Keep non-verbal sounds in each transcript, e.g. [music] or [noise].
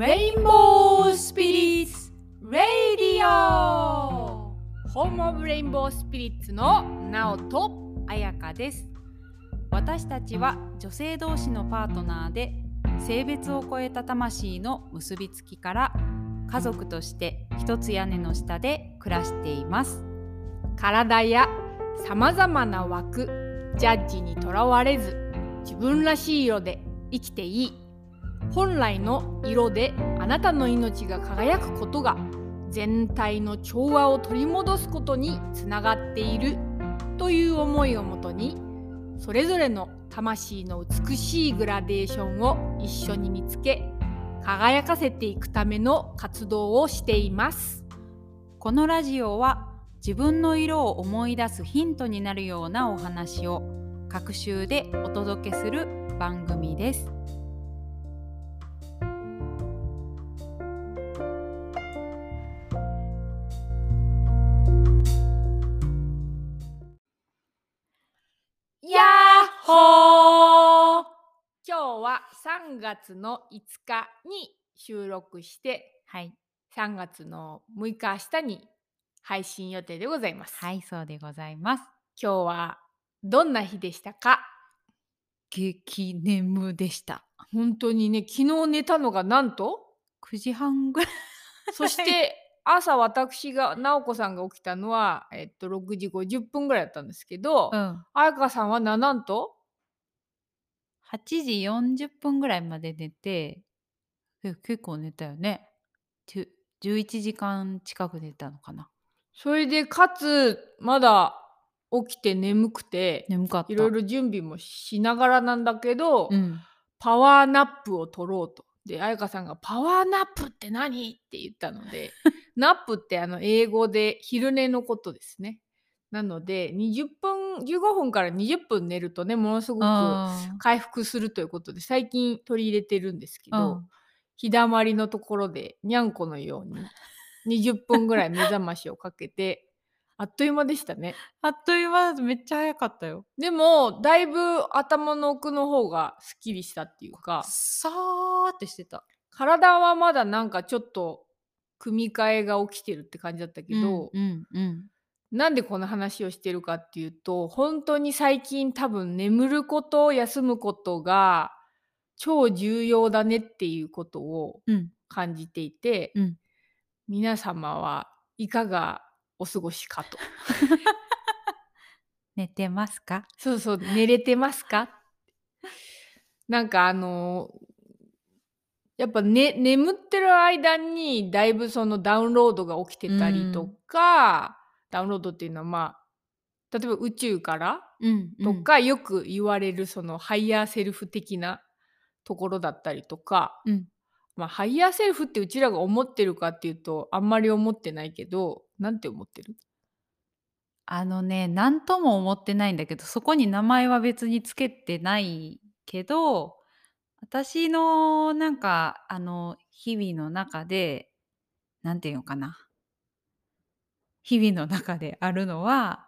レインボースピリッツ・レイディオホームオブレインボースピリッツのナオと彩香です。私たちは女性同士のパートナーで性別を超えた魂の結びつきから家族として一つ屋根の下で暮らしています。体やさまざまな枠ジャッジにとらわれず自分らしい色で生きていい。本来の色であなたの命が輝くことが全体の調和を取り戻すことにつながっているという思いをもとにそれぞれの魂の美しいグラデーションを一緒に見つけ輝かせていくための活動をしていますこのラジオは自分の色を思い出すヒントになるようなお話を各週でお届けする番組です。は3月の5日に収録して、はい、3月の6日明日に配信予定でございます。はい、そうでございます。今日はどんな日でしたか？激眠でした。本当にね、昨日寝たのがなんと？9時半ぐらい。そして朝私が直子さんが起きたのは、えっと、6時50分ぐらいだったんですけど、うん、彩香さんはななんと？8時40分ぐらいまで寝て、え結構寝たよね。10 11時間近く寝たのかな。それでかつまだ起きて眠くて眠かった。いろいろ準備もしながらなんだけど、うん、 power nap を取ろうと。で彩香さんが「power nap って何?」って言ったので [laughs] nap ってあの英語で昼寝のことですね。なので20分15分から20分寝るとねものすごくあ回復するということで最近取り入れてるんですけーど、日だまりのところでにゃんこのように20分ぐらい目覚ましをかけてあっという間でしたね。あっという間めっちゃ早かったよ。でもだいぶ頭の奥の方がすっきりしたっていうかさーってしてた。体はまだなんかちょっと組み替えが起きてるって感じだったけど、うんうんうん、なんでこの話をしてるかっていうと本当に最近多分眠ること休むことが超重要だねっていうことをうん。感じていて、うん。皆様はいかがお過ごしかと。[laughs] 寝てますか？そうそう寝れてますか？なんかあのやっぱ、ね、眠ってる間にだいぶそのダウンロードが起きてたりとか、ダウンロードっていうのはまあ例えば宇宙からうんとか、よく言われるその higher self 的なところだったりとか、うん。まあ higher self ってうちらが思ってるかっていうとあんまり思ってないけどなんて思ってる？あのね何とも思ってないんだけどそこに名前は別につけてないけど私のなんかあの日々の中でなんていうのかな日々の中であるのは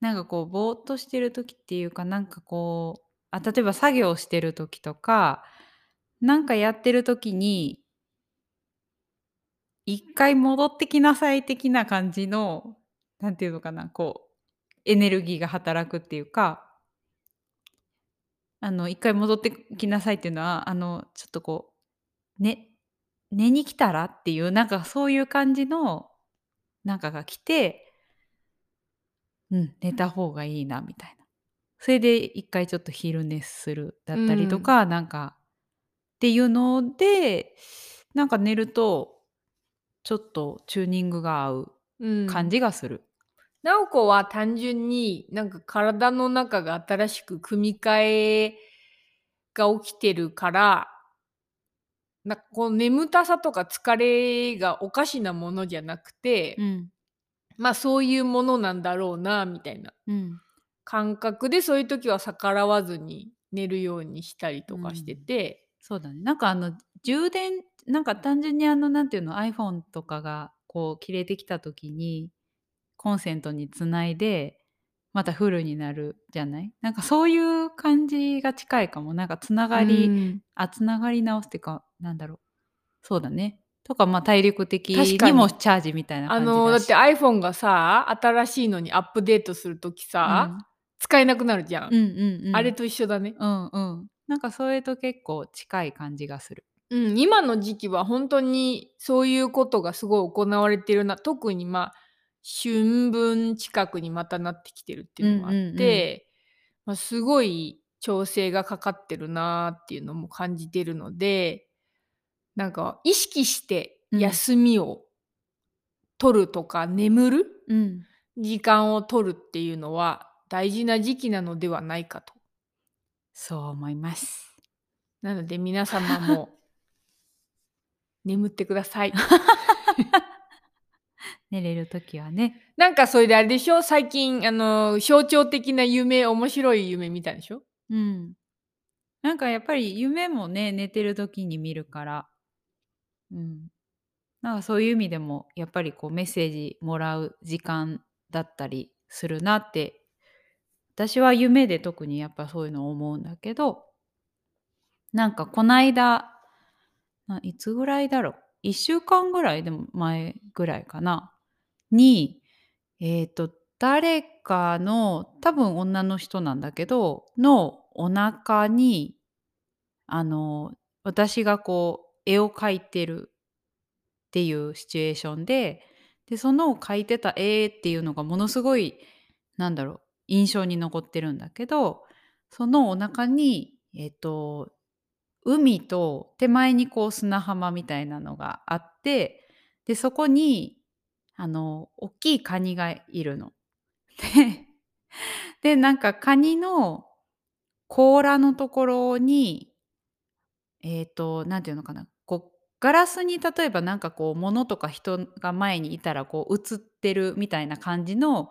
なんかこうぼーっとしてる時っていうかなんかこうあ例えば作業してる時とかなんかやってる時に一回戻ってきなさい的な感じのなんていうのかなこうエネルギーが働くっていうかあの一回戻ってきなさいっていうのはあのちょっとこうね寝に来たらっていうなんかそういう感じのなんかが来てうん寝た方がいいなみたいな。それで一回ちょっと昼寝するだったりとか、なんかっていうのでなんか寝るとちょっとチューニングが合ううん。感じがする。なおこは単純になんか体の中が新しく組み替えが起きてるからなんかこう眠たさとか疲れがおかしなものじゃなくて、うん。まあそういうものなんだろうなみたいなうん。感覚でそういう時は逆らわずに寝るようにしたりとかしてて、そうだね。なんかあの充電なんか単純にあのなんていうの iPhone とかがこう切れてきた時にコンセントにつないでまたフルになるじゃない？なんかそういう感じが近いかも。なんかつながり、うん。あつながり直すっていうかなんだろうそうだね。とか、ま、体力的ににもチャージみたいなあ感じだし。の、だって iPhone がさ、新しいのにアップデートする時うさ、ん。使えなくなるじゃん。うんうんうん。あれと一緒だね。うんうん。なんかそれと結構近い感じがする。うん、今の時期はほんとにそういうことがすごい行われてるな。特に、ま、春分近くにまたなってきてるっていうのもあっうんうんうん。て、ま、すごい調整がかかってるなっていうのも感じてるので、なんか意識してうん。休みを取るとか、眠るうん。時間を取るっていうのは大事な時期なのではないかと。そう思います。なので皆様も [laughs] 眠ってください。[laughs] 寝れる時はね。なんかそれであれでしょ、最近あの、象徴的な夢面白い夢見たんでしょ？うん。なんかやっぱり夢もね、寝てる時に見るから。うん。なんかそういう意味でも、やっぱりこうメッセージもらう時間だったりするなって、私は夢で特にやっぱそういうの思うんだけど。なんかこないだ、いつぐらいだろう、1週間ぐらい？でも前ぐらいかな、に、えっと誰かの、多分女の人なんだけど、のお腹に、あの、私がこう絵を描いてるっていうシチュエーションで、で、その描いてた絵っていうのがものすごい、なんだろう、印象に残ってるんだけど、そのお腹に、えっと、海と手前にこう砂浜みたいなのがあって、で、そこにあの、おっきいカニがいるの。で、で、なんかカニの甲羅のところにえっと、なんていうのかな、ガラスに例えばなんかこう物とか人が前にいたらこう映ってるみたいな感じの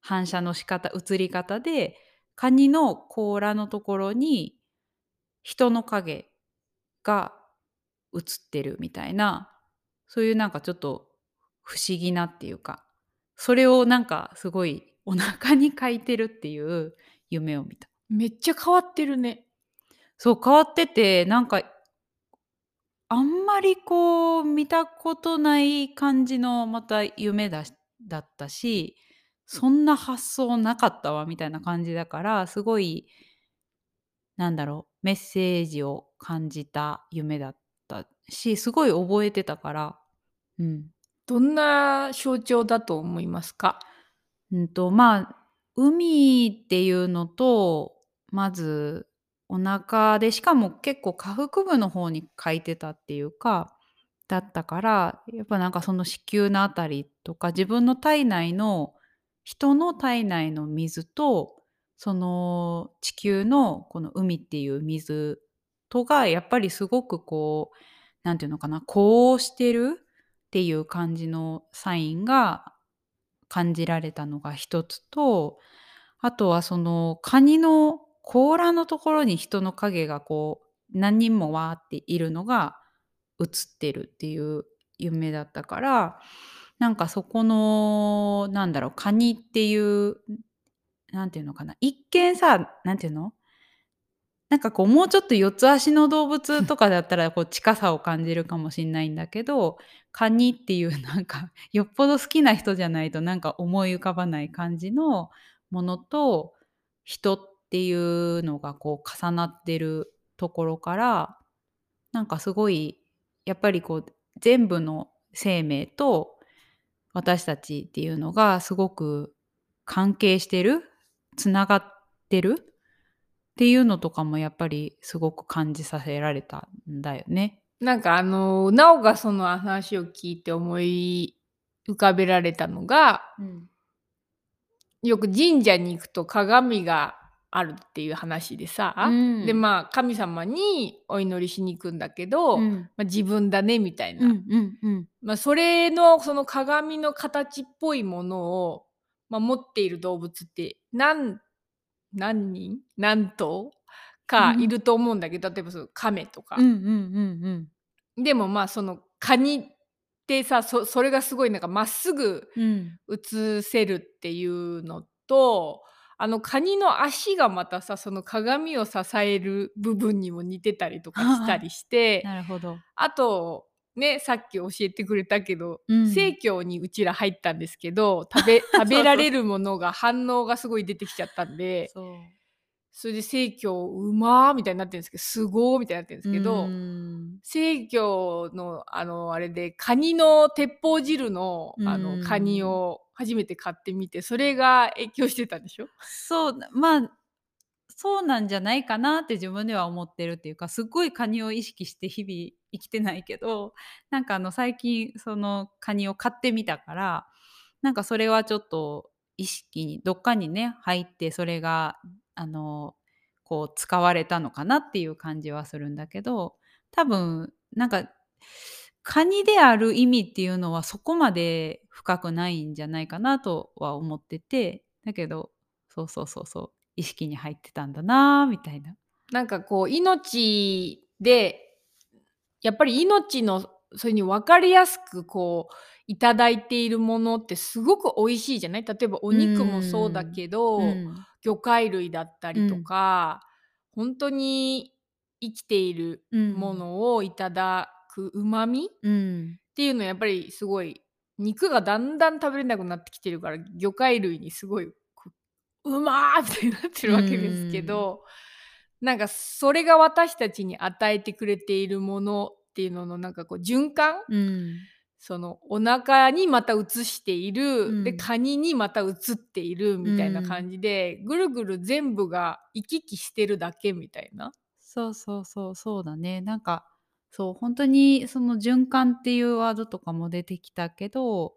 反射の仕方映り方で、カニの甲羅のところに人の影が映ってるみたいな、そういうなんかちょっと不思議なっていうか、それをなんかすごいお腹に描いてるっていう夢を見た。めっちゃ変わってるね。そう、変わってて、なんかあんまりこう見たことない感じのまた夢だしだったし、そんな発想なかったわみたいな感じだから、すごいなんだろう、メッセージを感じた夢だったし、すごい覚えてたから、うん。どんな象徴だと思いますか？うんと、まあ、海っていうのと、まずお腹。で、しかも結構下腹部の方に描いてたっていうか、だったから、やっぱなんかその子宮のあたりとか、自分の体内の人の体内の水と、その地球のこの海っていう水とがやっぱりすごくこう、なんていうのかな、呼応してるっていう感じのサインが感じられたのが一つと、あとはそのカニの甲羅のところに人の影がこう何人もわーっているのが映ってるっていう夢だったから、なんかそこのなんだろう、カニっていう、なんていうのかな、一見さ、なんていうの、なんかこうもうちょっと四つ足の動物とかだったらこう近さを感じるかもしんないんだけど、カニっていうなんかよっぽど好きな人じゃないとなんか思い浮かばない感じのものと、人っていうのがこう重なってるところから、なんかすごいやっぱりこう全部の生命と私たちっていうのがすごく関係してる、繋がってるっていうのとかもやっぱりすごく感じさせられたんだよね。なんかあの、なおがその話を聞いて思い浮かべられたのがうん。よく神社に行くと鏡があるっていう話でさ、うん。で、まあ、神様にお祈りしに行くんだけど、うん。ま、自分だねみたいな。うんうんうん。ま、それのその鏡の形っぽいものを、ま、持っている動物ってなん何人？何頭かいると思うんだけど、例えばその亀とか。うんうんうんうん。でも、まあ、そのカニってさ、そそれがすごいなんかまっすぐうん。映せるっていうのと、あのカニの足がまたさその鏡を支える部分にも似てたりとかしたりして [laughs] なるほど。あとねさっき教えてくれたけど、うん。生協にうちら入ったんですけど食べ [laughs] 食べられるものが反応がすごい出てきちゃったんでそれで生協うまーみたいになってるんですけどすごーみたいになってるんですけど、うん。生協のあのあれでカニの鉄砲汁のあうん。のカニを初めて買ってみてそれが影響してたんでしょ？そう、まあ、そうなんじゃないかなって自分では思ってるっていうか、すっごいカニを意識して日々生きてないけど、なんかあの最近そのカニを買ってみたから、なんかそれはちょっと意識にどっかにね、入ってそれがあの、こう使われたのかなっていう感じはするんだけど、多分なんかカニである意味っていうのはそこまで深くないんじゃないかなとは思ってて、だけど、そうそうそうそう、意識に入ってたんだなみたいな。なんかこう命でやっぱり命のそれに分かりやすくこういただいているものってすごく美味しいじゃない？例えばお肉もそうだけど、うん。魚介類だったりとか、本当に生きているうん。ものをいただくうまみ？っうん。ていうのはやっぱりすごい肉がだんだん食べれなくなってきてるから魚介類にすごいこううまーみたいになってるわけですけど、なんかそれが私たちに与えてくれているものっていうののなんかこう循環？うん。そのお腹にまた移している、うん。でカニにまた移っているみたいな感じで、ぐるぐる全部が行き来してるだけみたいな。そうそうそうそうだね。なんかそう本当にその循環っていうワードとかも出てきたけど、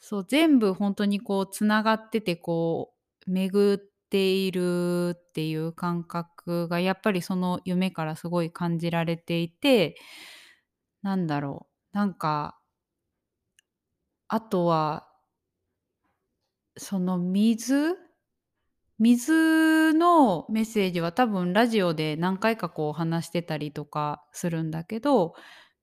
そう全部本当にこうつながっててこう巡っているっていう感覚がやっぱりその夢からすごい感じられていて、なんだろう、なんかあとはその水水のメッセージは多分ラジオで何回かこう話してたりとかするんだけど、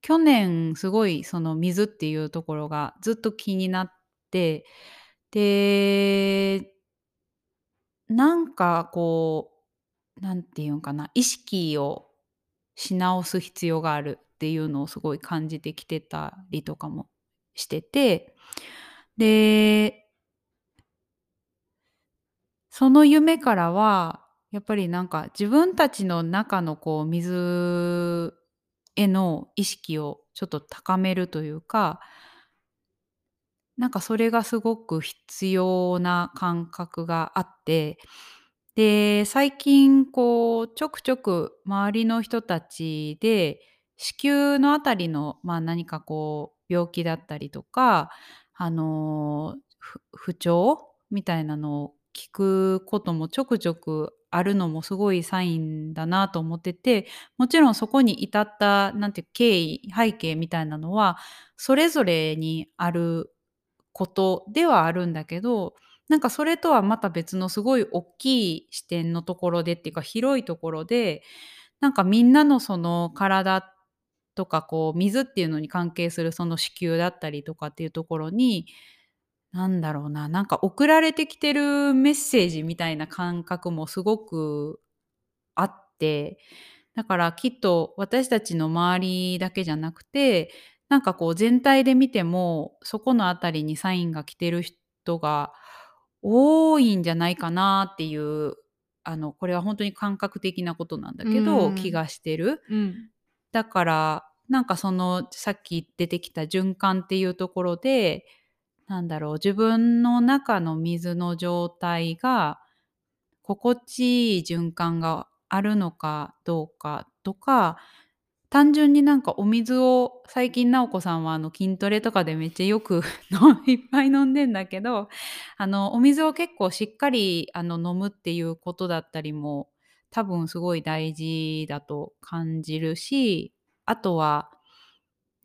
去年すごいその水っていうところがずっと気になって、で、なんかこう、なんていうんかな、意識をし直す必要があるっていうのをすごい感じてきてたりとかもしてて、で、その夢からは、やっぱりなんか自分たちの中のこう水への意識をちょっと高めるというか、なんかそれがすごく必要な感覚があって、で、最近こうちょくちょく周りの人たちで、子宮のあたりの、まあ、何かこう病気だったりとか、あの、不調みたいなのを聞くこともちょくちょくあるのもすごいサインだなと思ってて、もちろんそこに至ったなんていう経緯、背景みたいなのは、それぞれにあることではあるんだけど、なんかそれとはまた別のすごい大きい視点のところでっていうか広いところで、なんかみんなのその体とかこう水っていうのに関係するその子宮だったりとかっていうところに、なんだろうな、なんか送られてきてるメッセージみたいな感覚もすごくあって、だからきっと私たちの周りだけじゃなくて、なんかこう全体で見ても、そこのあたりにサインが来てる人が多いんじゃないかなっていう、あの、これは本当に感覚的なことなんだけうど、ん気がしてる。うん。だから、なんかそのさっき出てきた循環っていうところで、なんだろう、自分の中の水の状態が心地いい循環があるのかどうかとか、単純になんかお水を最近直子さんはあの筋トレとかでめっちゃよく [laughs] いっぱい飲んでんだけど、あのお水を結構しっかりあの飲むっていうことだったりも多分すごい大事だと感じるし、あとは、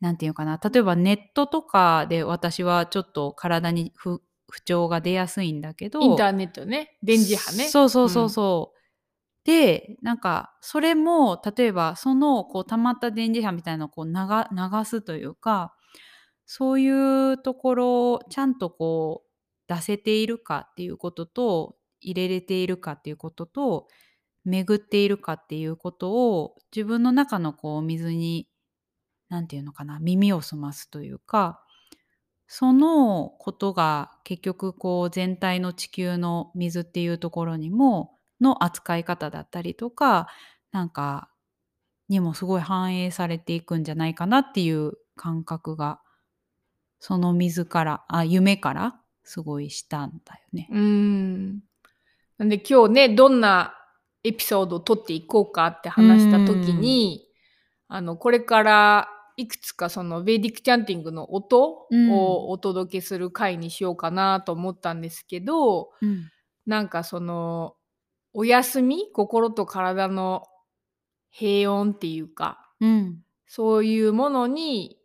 なんていうかな、例えばネットとかで私はちょっと体に不不調が出やすいんだけど、インターネットね電磁波ね。そうそうそうそう。で、なんかそれも例えばそのこう溜まった電磁波みたいなのをこう流流すというか、そういうところをちゃんとこう出せているかっていうことと、入れれているかっていうことと巡っているかっていうことを自分の中のこう水に何て言うのかな耳を澄ますというかそのことが結局こう全体の地球の水っていうところにもの扱い方だったりとかなんかにもすごい反映されていくんじゃないかなっていう感覚がその水からあ夢からすごいしたんだよね。うーん。なんで今日ね、どんなエピソードを撮っていこうかって話した時に、あの、これからいくつかそのベーディックチャンティングの音うん。をお届けする回にしようかなと思ったんですけど、うん。なんかその、お休み心と体の平穏っていうか、うん。そういうものに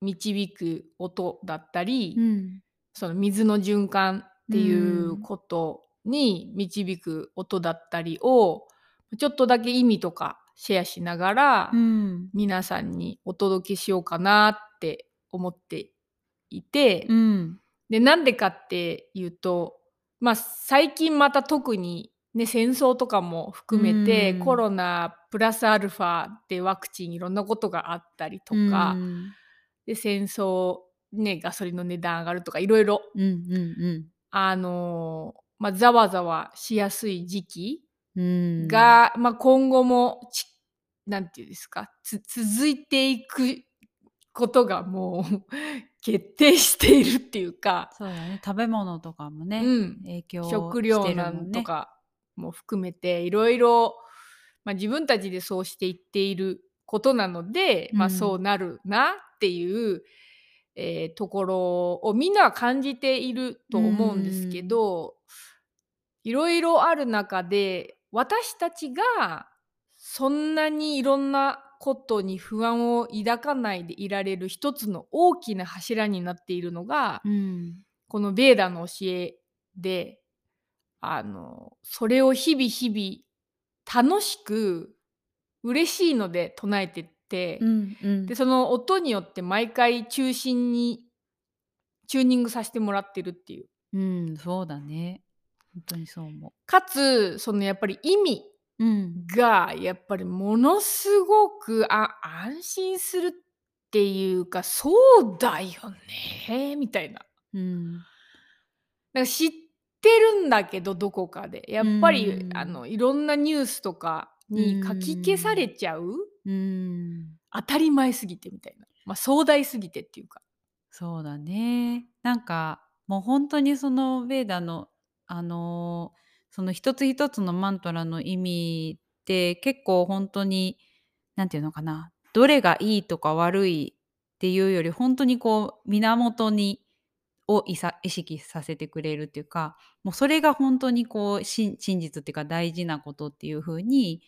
導く音だったり、うん。その水の循環っていううんことに導く音だったりをちょっとだけ意味とかシェアしながら、うん。皆さんにお届けしようかなって思っていて、うん。でなんでかっていうとまあ最近また特にね戦争とかも含めて、うん。コロナプラスアルファでワクチンいろんなことがあったりとか、うん。で戦争ねガソリンの値段上がるとかいろいろあのまあざわざわしやすい時期うん。が、まあ、今後もちなんていうんですかつ続いていくことがもう [laughs] 決定しているっていうか、そうだね。食べ物とかもね、うん、影響食して料なるもんね。んとかも含めていろいろ、まあ、自分たちでそうしていっていることなので、まあ、うん。そうなるなっていう、えーところをみんなは感じていると思うんですけど、いろいろある中で私たちがそんなにいろんなことに不安を抱かないでいられる一つの大きな柱になっているのが、うん。このベーダの教えであのそれを日々日々楽しく嬉しいので唱えてって、うんうん。でその音によって毎回中心にチューニングさせてもらってるっていう。うんそうだね本当にそう思かつそのやっぱり意味がやっぱりものすごくあ安心するっていうかそうだよねみたいな。うん。なんか知ってるんだけどどこかで。やっぱり、うん。あのいろんなニュースとかに書き消されちゃう、うん。当たり前すぎてみたいな、まあ、壮大すぎてっていうか。そうだね。なんかもう本当にそのベーダのあのその一つ一つのマントラの意味って結構本当に何て言うのかなどれがいいとか悪いっていうより本当にこう源にを意識させてくれるっていうかもうそれが本当にこう真真実っていうか大事なことっていう風に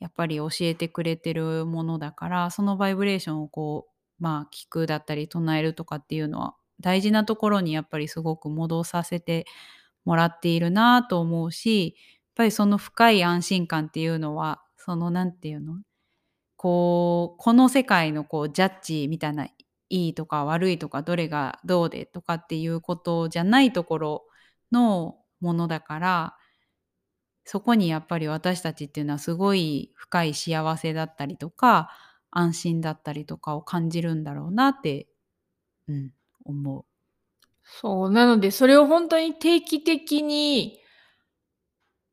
やっぱり教えてくれてるものだからそのバイブレーションをこうまあ聞くだったり唱えるとかっていうのは大事なところにやっぱりすごく戻させてもらっているなと思うしやっぱりその深い安心感っていうのはそのなんていうの？こうこの世界のこうジャッジみたいないいとか悪いとかどれがどうでとかっていうことじゃないところのものだからそこにやっぱり私たちっていうのはすごい深い幸せだったりとか安心だったりとかを感じるんだろうなって、うん、思う。そう。なのでそれを本当に定期的に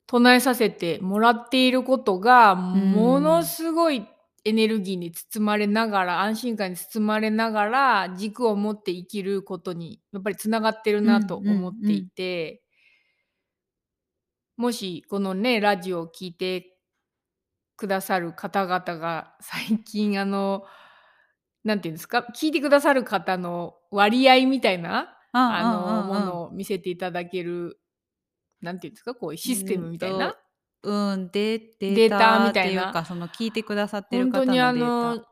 唱えさせてもらっていることがものすごいエネルギーに包まれながら安心感に包まれながら軸を持って生きることにやっぱりつながってるなと思っていて、もしこのねラジオを聞いてくださる方々が最近あのなんていうんですか？聞いてくださる方の割合みたいなあのものを見せていただけるなんていうんですかこういうシステムみたいな？うん、でデデータータみたいなかその聞いてくださってる方の本当にあデーのタ。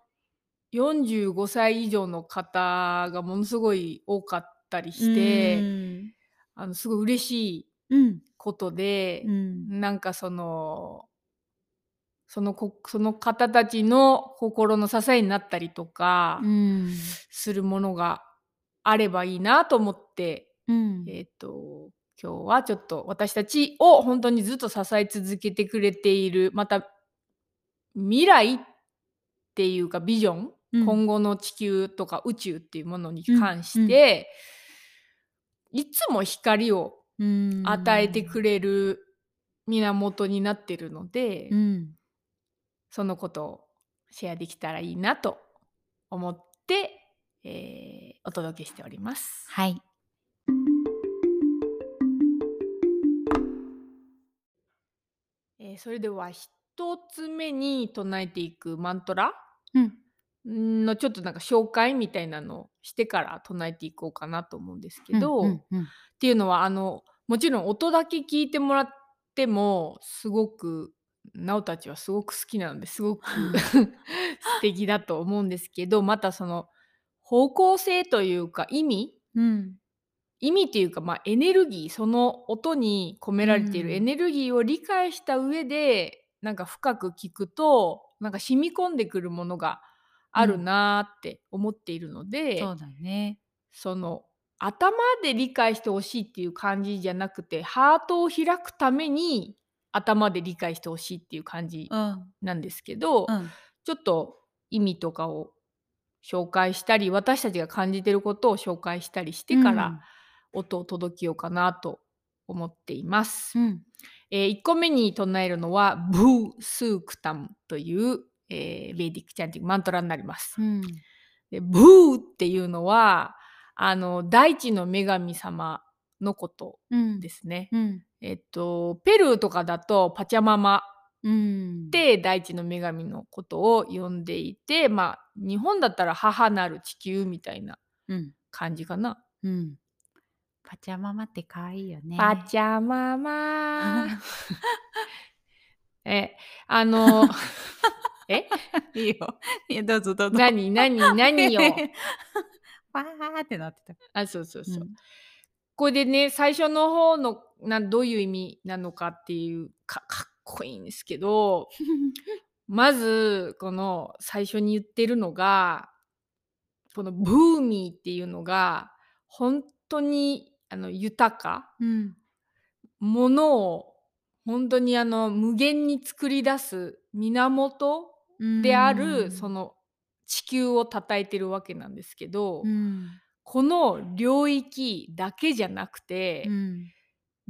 45歳以上の方がものすごい多かったりして、うんあのすごい嬉しいうんことでう、ん。なんかそのそのこその方たちの心の支えになったりとかうん。するものがあればいいなと思って、うん。えっ、と今日はちょっと私たちを本当にずっと支え続けてくれているまた未来っていうかビジョン、うん。今後の地球とか宇宙っていうものにうん関して、いつも光をうん与えてくれる源になってるので、うん。そのことをシェアできたらいいなと思って、えーお届けしております。はい。えーそれでは一つ目に唱えていくマントラうん。のちょっとなんか紹介みたいなのをしてから唱えていこうかなと思うんですけど、うんっうん。ていうのはあのもちろん音だけ聞いてもらってもすごくなおたちはすごく好きなのですごく [laughs] 素敵だと思うんですけどまたその方向性というか意味？うん。意味っていうか、まあ、エネルギーその音に込められているうん。エネルギーを理解した上で、なんか深く聞くとなんか染み込んでくるものがあるなーって思っているので、そうだね。その頭で理解してほしいっていう感じじゃなくてハートを開くために頭で理解してほしいっていう感じうん。なんですけど、うん。ちょっと意味とかを紹介したり私たちが感じてることを紹介したりしてから、音を届けようかなと思っています。うんえ1個目に唱えるのはブースークタムという、えーベーディックチャンティングマントラになります。うんでブーっていうのはあの大地の女神様のことうんですね。うんえっとペルーとかだとパチャママうんって大地の女神のことを呼んでいてまあ日本だったら母なる地球みたいなうん。感じかな。うん。パチャママって可愛いよね。パチャママ。[laughs] えあの [laughs] え？いいよ。いやどうぞどうぞ。何？何？何よ [laughs] わーってなってた。あそうそうそう、うん。これでね最初の方のなどういう意味なのかっていうかこいいんですけど [laughs] まずこの最初に言ってるのがこのブーミーっていうのが本当にあの豊か。うん。ものを本当にあの無限に作り出す源であるその地球を称えてるわけなんですけど、うん。この領域だけじゃなくて、うん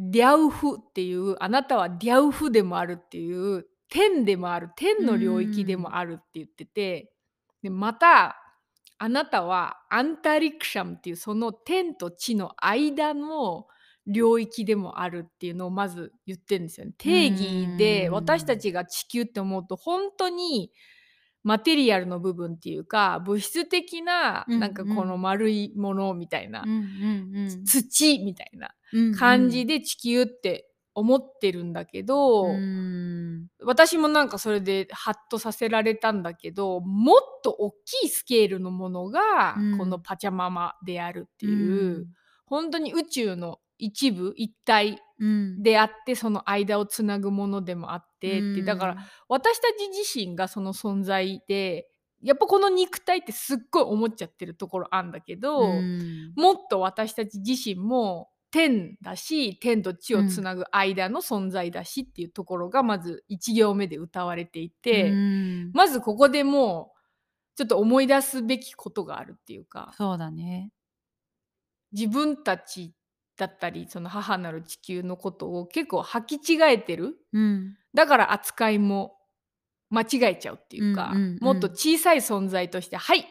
デャウフっていうあなたはデャウフでもあるっていう天でもある天の領域でもあるって言ってて、でまたあなたはアンタリクシャムっていうその天と地の間の領域でもあるっていうのをまず言ってるんですよね。定義でうん私たちが地球って思うと本当にマテリアルの部分っていうか物質的なうんなんかこの丸いものみたいな、うんうんうん。土みたいなうん感じで地球って思ってるんだけど、うん。私もなんかそれでハッとさせられたんだけどもっと大きいスケールのものがうん。このパチャママであるっていう、本当に宇宙の一部一体うんであってその間をつなぐものでもあってって、だから私たち自身がその存在でやっぱこの肉体ってすっごい思っちゃってるところあんだけど、うん。もっと私たち自身も天だし天と地をつなぐ間の存在だしっていうところがまず1行目で歌われていて、うん。まずここでもうちょっと思い出すべきことがあるっていうかそうだね。自分たちだったりその母なる地球のことを結構履き違えてる。うん。だから扱いも間違えちゃうっていうか、うんうんうん。もっと小さい存在としてはい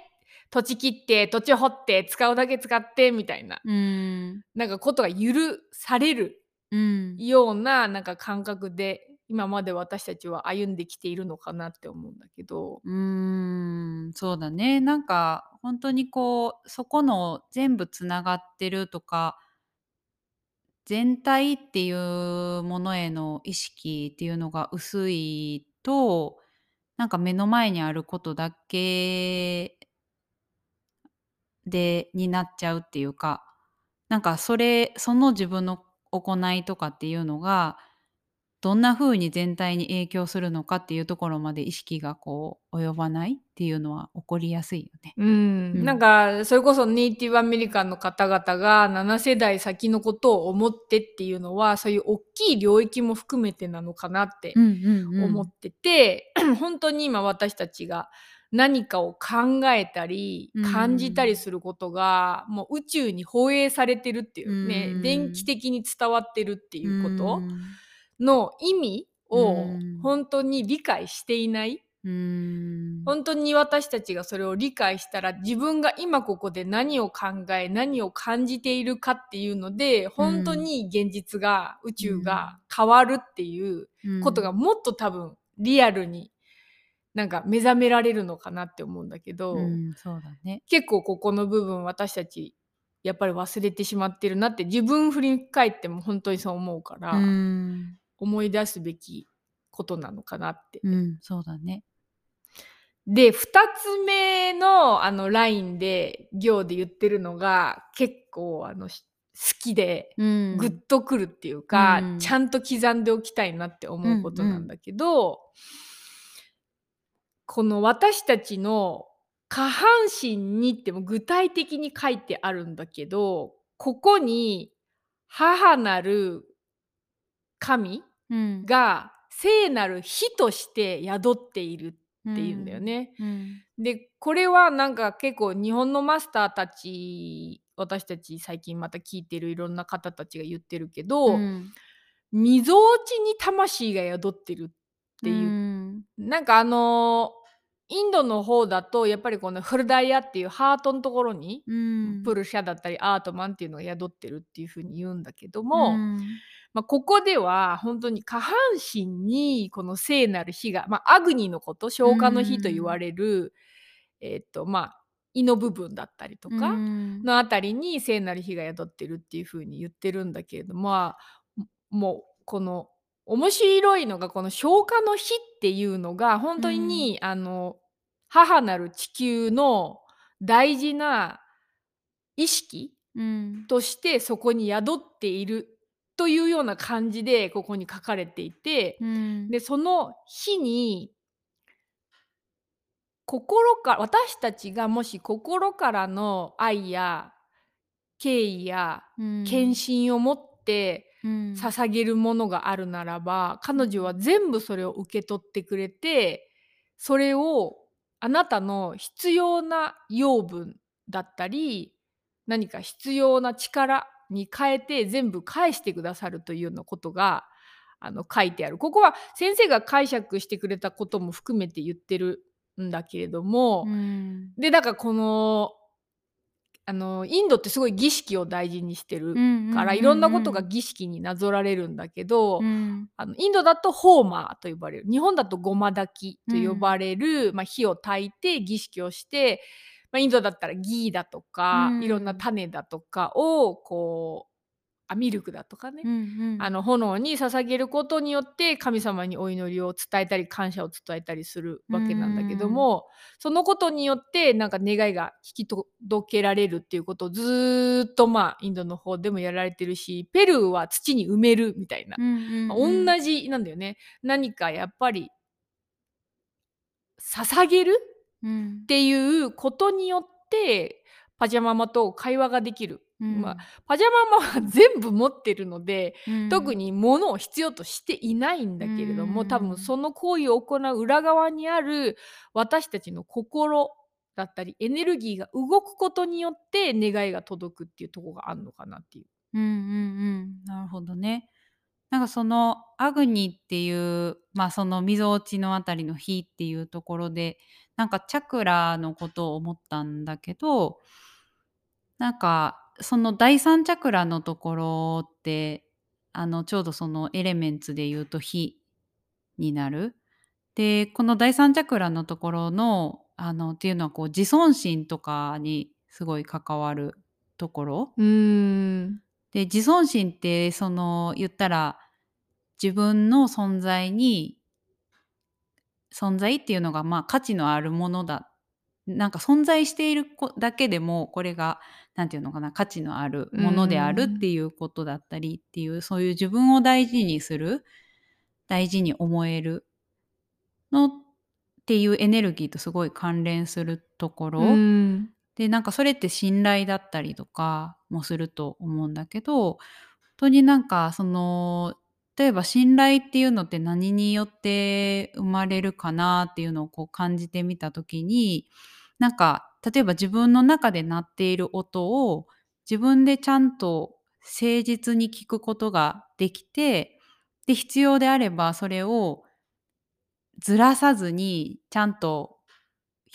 土地切って土地掘って使うだけ使ってみたいな。うん。なんかことが許されるうん。ようななんか感覚で今まで私たちは歩んできているのかなって思うんだけど。うーん。そうだね。なんか本当にこうそこの全部つながってるとか全体っていうものへの意識っていうのが薄いとなんか目の前にあることだけでになっちゃうっていうかなんかそれその自分の行いとかっていうのがどんな風に全体に影響するのかっていうところまで意識がこう及ばないっていうのは起こりやすいよね。うん、うん。なんかそれこそネイティブアメリカンの方々が7世代先のことを思ってっていうのはそういう大きい領域も含めてなのかなってうんうんうん。思ってて、[clears throat] 本当に今私たちが何かを考えたりうん。感じたりすることが、もう宇宙に放映されてるっていうね、うん。電気的に伝わってるっていうこと。うんの意味をうん。本当に理解していない。うん。本当に私たちがそれを理解したら自分が今ここで何を考え何を感じているかっていうので本当に現実が宇宙が変わるっていうことがもっと多分リアルになんか目覚められるのかなって思うんだけど、うんそうだね。結構ここの部分私たちやっぱり忘れてしまってるなって自分振り返っても本当にそう思うから、うん思い出すべきことなのかなって。うんそうだね。で2つ目のあのラインで行で言ってるのが結構あのし好きでうんグッとくるっていうか、うんちゃんと刻んでおきたいなって思うことなんだけど、この私たちの下半身にっても具体的に書いてあるんだけどここに母なる神うんが聖なる火として宿っているっていうんだよ。ね。うん。でこれはなんか結構日本のマスターたち私たち最近また聞いてるいろんな方たちが言ってるけど、うん。みぞおちに魂が宿ってるっていう、うん。なんかあのーインドの方だとやっぱりこのフルダイヤっていうハートのところに、うん。プルシャだったりアートマンっていうのが宿ってるっていうふうに言うんだけども、うんまあ、ここでは本当に下半身にこの聖なる火が、まあ、アグニのこと消化の火と言われる、えーっとまあ胃の部分だったりとかうん。のあたりに聖なる火が宿ってるっていうふうに言ってるんだけれども、まあ、もうこの面白いのがこの消化の火っていうのが本当に、あの母なる地球の大事な意識うん。としてそこに宿っているというような感じでここに書かれていて、うん。でその日に心から私たちがもし心からの愛や敬意やうん。献身を持ってうん。捧げるものがあるならば彼女は全部それを受け取ってくれてそれをあなたの必要な養分だったり何か必要な力に変えて全部返してくださるというようなことがあの書いてある。ここは先生が解釈してくれたことも含めて言ってるんだけれども、うん。でだからこのあのインドってすごい儀式を大事にしてるから、いろんなことが儀式になぞられるんだけど、うん。あのインドだとホーマーと呼ばれる。日本だとごま炊きと呼ばれる、まあ、火を焚いて儀式をして、まあ、インドだったらギーだとか、うん。いろんな種だとかをこうあミルクだとかね、うんうん。あの炎に捧げることによって神様にお祈りを伝えたり感謝を伝えたりするわけなんだけども、そのことによってなんか願いが引き届けられるっていうことをずーっとまあインドの方でもやられてるしペルーは土に埋めるみたいな、まあうん同じなんだよね。何かやっぱり捧げるうんっていうことによってパジャママと会話ができる、うん。まあ、パジャママは全部持ってるのでうん。特に物を必要としていないんだけれども、うん。多分その行為を行う裏側にある私たちの心だったりエネルギーが動くことによって願いが届くっていうところがあるのかなっていう。うんうんうん。なるほどね。なんかそのアグニっていうまあそのみぞおちのあたりの火っていうところでなんかチャクラのことを思ったんだけどなんかその第三チャクラのところってあのちょうどそのエレメンツで言うと火になる。でこの第三チャクラのところのあのっていうのはこう自尊心とかにすごい関わるところ。うーんで自尊心ってその言ったら自分の存在に存在っていうのがまあ価値のあるものだ。なんか存在しているこだけでもこれがなんていうのかな価値のあるものであるっていうことだったりっていうそういう自分を大事にする大事に思えるのっていうエネルギーとすごい関連するところ、うん。でなんかそれって信頼だったりとかもすると思うんだけど本当になんかその例えば信頼っていうのって何によって生まれるかなっていうのをこう感じてみた時になんか例えば自分の中で鳴っている音を自分でちゃんと誠実に聞くことができてで必要であればそれをずらさずにちゃんと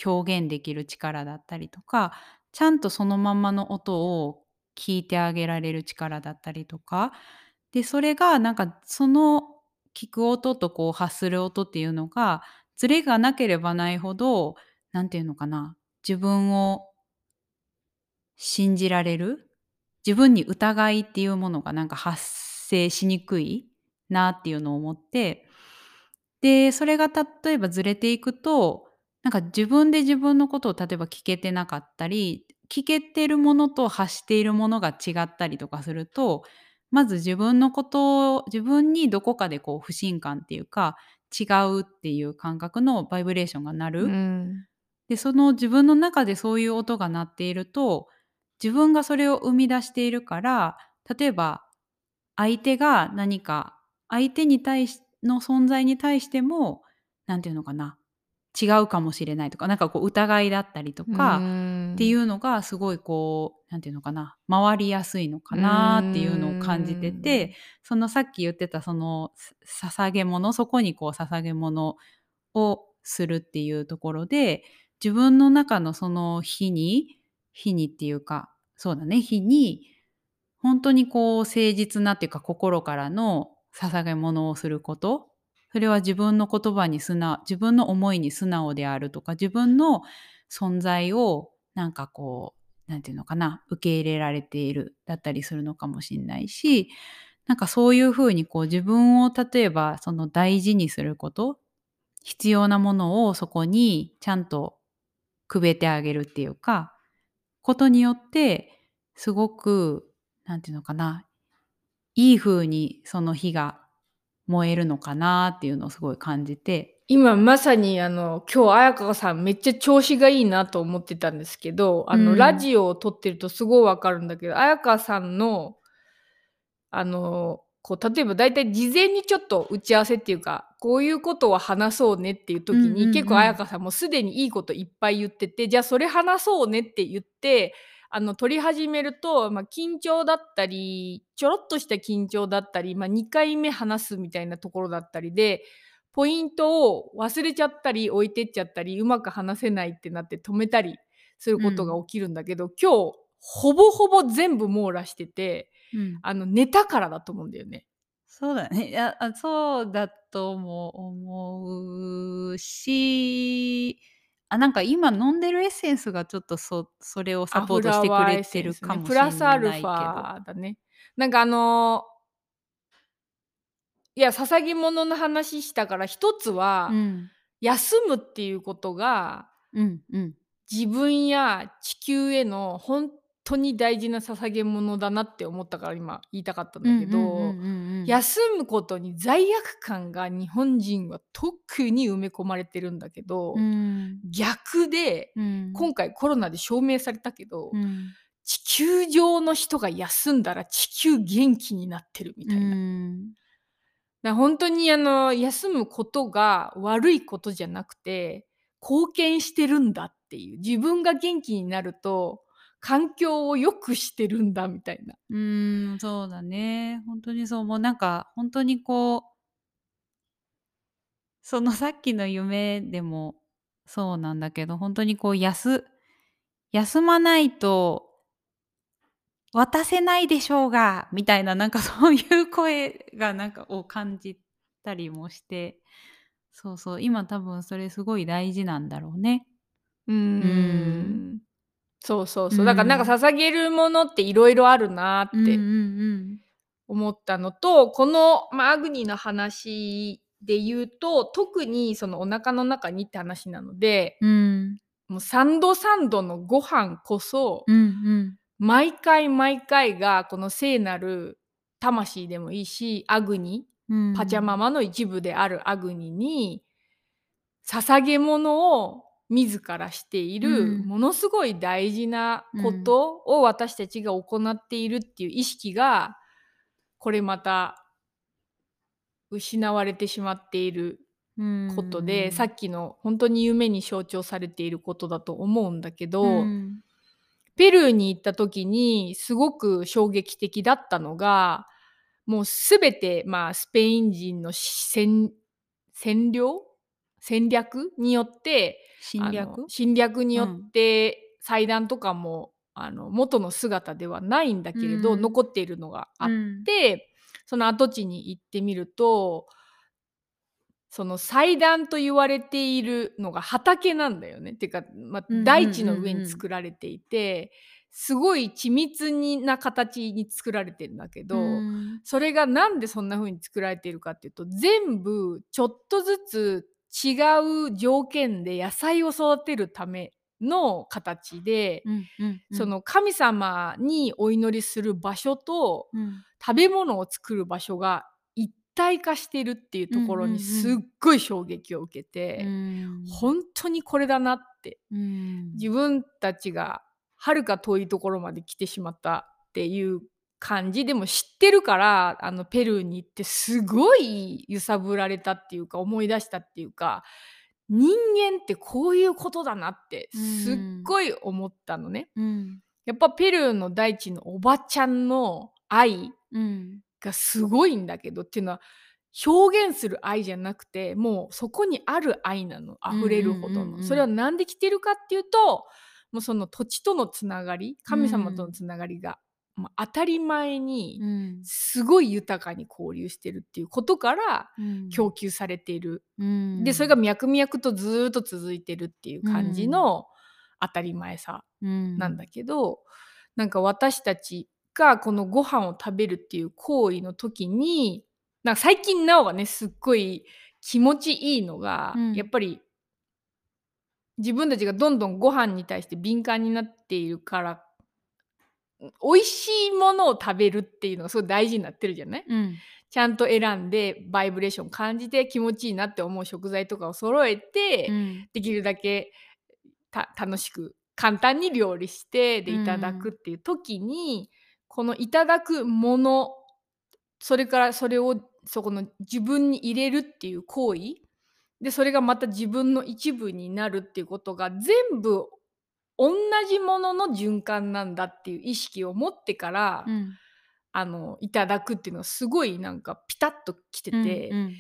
表現できる力だったりとかちゃんとそのままの音を聞いてあげられる力だったりとかでそれがなんかその聞く音とこう発する音っていうのがズレがなければないほど何て言うのかな自分を信じられる自分に疑いっていうものがなんか発生しにくいなっていうのを思ってでそれが例えばずれていくとなんか自分で自分のことを例えば聞けてなかったり聞けてるものと発しているものが違ったりとかするとまず自分のことを自分にどこかでこう不信感っていうか違うっていう感覚のバイブレーションが鳴る。うんでその自分の中でそういう音が鳴っていると自分がそれを生み出しているから例えば相手が何か相手に対しの存在に対しても何て言うのかな違うかもしれないとかなんかこう疑いだったりとかっていううのがすごいこう何て言うのかな回りやすいのかなっていうのを感じててそのさっき言ってたそのさ捧げ物そこにこう捧げ物をするっていうところで自分の中のその日に日にっていうかそうだね日に本当にこう誠実なっていうか心からの捧げ物をすることそれは自分の言葉に素直自分の思いに素直であるとか自分の存在をなんかこうなんていうのかな受け入れられているだったりするのかもしれないしなんかそういうふうにこう自分を例えばその大事にすること必要なものをそこにちゃんとくべてあげるっていうかことによってすごくなんていうのかないい風にその火が燃えるのかなっていうのをすごい感じて。今まさにあの今日彩香さんめっちゃ調子がいいなと思ってたんですけどあの、うん。ラジオを撮ってるとすごいわかるんだけど彩香さんのあのこう例えば大体事前にちょっと打ち合わせっていうかこういうことを話そうねっていう時に、うんうんうん結構彩香さんもすでにいいこといっぱい言っててじゃあそれ話そうねって言ってあの撮り始めると、まあ、緊張だったりちょろっとした緊張だったり、まあ、2回目話すみたいなところだったりでポイントを忘れちゃったり置いてっちゃったりうまく話せないってなって止めたりすることが起きるんだけど、今日ほぼほぼ全部網羅しててうんあの寝たからだと思うんだよね。そうだね。いや、あ、そうだとも思うし、あ、なんか今飲んでるエッセンスがちょっとそそれをサポートしてくれてるかもしれないけど。プラスアルファだね。なんかあのいや捧げ物の話したから一つは、うん。休むっていうことがうんうん。自分や地球への本当に大事な捧げ物だなって思ったから今言いたかったんだけど、休むことに罪悪感が日本人は特に埋め込まれてるんだけど、うん。逆でうん。今回コロナで証明されたけど、うん。地球上の人が休んだら地球元気になってるみたいな。本当にあの休むことが悪いことじゃなくて貢献してるんだっていう自分が元気になると環境を良くしてるんだみたいな。うーん、そうだね。本当にそう思う。なんか本当にこうそのさっきの夢でもそうなんだけど、本当にこう休休まないと渡せないでしょうがみたいななんかそういう声がなんかを感じたりもして、そうそう、今多分それすごい大事なんだろうね。うんそうそうそう。だからなんか捧げるものっていろいろあるなーって思ったのと、この、まあ、アグニの話で言うと特にそのお腹の中にって話なのでうん。うん。もう3度3度のご飯こそ、うんうん。毎回毎回がこの聖なる魂でもいいしアグニうんパチャママの一部であるアグニに捧げ物を自らしている、うん。ものすごい大事なことを私たちが行っているっていう意識がこれまた失われてしまっていることで、さっきの本当に夢に象徴されていることだと思うんだけど、うん。ペルーに行った時にすごく衝撃的だったのがもう全て、まあ、スペイン人の戦占領戦略によって侵略？侵略によって祭壇とかも、あの元の姿ではないんだけれど、うん残っているのがあっうん。て、その跡地に行ってみるとその祭壇と言われているのが畑なんだよね。っていうか、まあうんうんうんうん。大地の上に作られていてすごい緻密にな形に作られてるんだけど、うん。それがなんでそんな風に作られているかっていうと全部ちょっとずつ違う条件で野菜を育てるための形で、うんうんうん。その神様にお祈りする場所とうん。食べ物を作る場所が一体化してるっていうところにうんうんうんすっごい衝撃を受けて、うん。本当にこれだなってうん。自分たちがはるか遠いところまで来てしまったっていう感じ。でも知ってるからあのペルーに行ってすごい揺さぶられたっていうか思い出したっていうか人間ってこういうことだなってすっごい思ったのね。うん。やっぱペルーの大地のおばちゃんの愛うん。がすごいんだけどっていうのは表現する愛じゃなくてもうそこにある愛なの。溢れるほどの、うんうんうんうんそれは何で来てるかっていうともうその土地とのつながり神様とのつながりが、まあ当たり前にうん。すごい豊かに交流してるっていうことからうん。供給されている、うん。でそれが脈々とずーっと続いてるっていう感じの当たり前さなんだけど、なんか私たちがこのご飯を食べるっていう行為の時になんか最近なおがねすっごい気持ちいいのが、うん。やっぱり自分たちがどんどんご飯に対して敏感になっているから美味しいものを食べるっていうのがすごい大事になってるじゃない？うん。ちゃんと選んでバイブレーション感じて気持ちいいなって思う食材とかを揃えて、うん。できるだけた楽しく簡単に料理してでいただくっていう時に、このいただくものそれからそれをそこの自分に入れるっていう行為でそれがまた自分の一部になるっていうことが全部同じものの循環なんだっていう意識を持ってから、うんあのいただくっていうのはすごいなんかピタッときてて。うん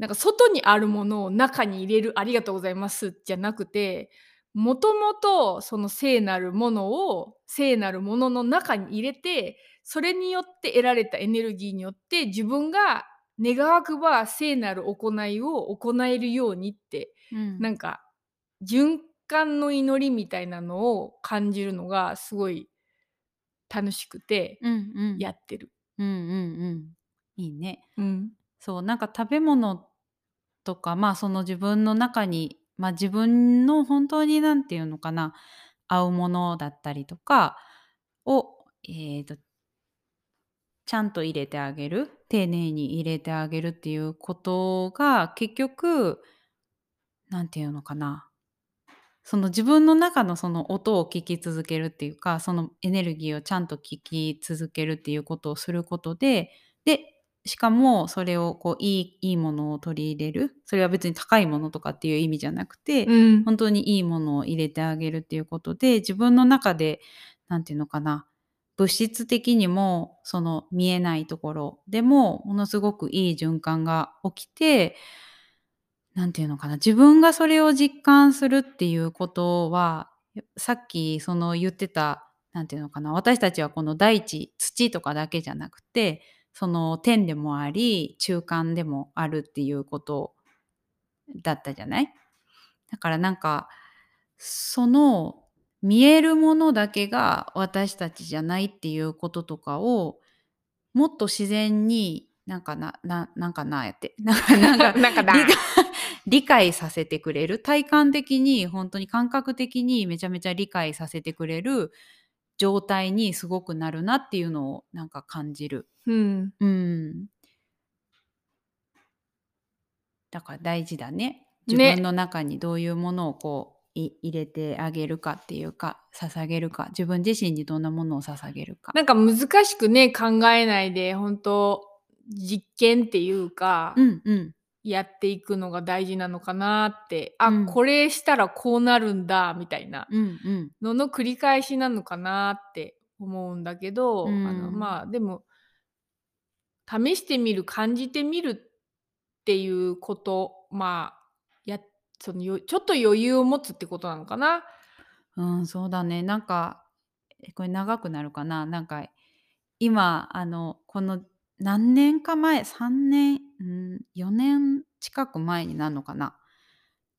なんか外にあるものを中に入れるありがとうございますじゃなくてもともとその聖なるものを聖なるものの中に入れてそれによって得られたエネルギーによって自分が願わくば聖なる行いを行えるようにってうんなんか循環の祈りみたいなのを感じるのがすごい楽しくてやってる。うんうんうん。いいね。うん。そうなんか食べ物とかまあその自分の中にまあ自分の本当になんていうのかな合うものだったりとかをえーとちゃんと入れてあげる丁寧に入れてあげるっていうことが結局なんていうのかなその自分の中のその音を聞き続けるっていうかそのエネルギーをちゃんと聞き続けるっていうことをすることででしかもそれをこういいいいものを取り入れる。それは別に高いものとかっていう意味じゃなくて、うん。本当にいいものを入れてあげるっていうことで自分の中で何て言うのかな物質的にもその見えないところでもものすごくいい循環が起きて何て言うのかな。自分がそれを実感するっていうことはさっきその言ってた何て言うのかな。私たちはこの大地土とかだけじゃなくてその天でもあり中間でもあるっていうことだったじゃない？だからなんかその見えるものだけが私たちじゃないっていうこととかをもっと自然になんかなななんかなやって。なんか [laughs] なんかなんかな理解させてくれる。体感的に本当に感覚的にめちゃめちゃ理解させてくれる。状態にすごくなるなっていうのをなんか感じる。うん。うん、だから大事だね。自ね分の中にどういうものをこうい入れてあげるかっていうか捧げるか。自分自身にどんなものを捧げるか。なんか難しくね考えないで本当実験っていうか、うんうんやっていくのが大事なのかなってあ、うんこれしたらこうなるんだみたいなのの繰り返しなのかなって思うんだけど、うんあのまあでも試してみる感じてみるっていうことまあやそのよちょっと余裕を持つってことなのかな。うん、そうだね。なんか、え、これ長くなるかな。なんか、今、あの、この何年か前、3年、うん、4年近く前になるのかな。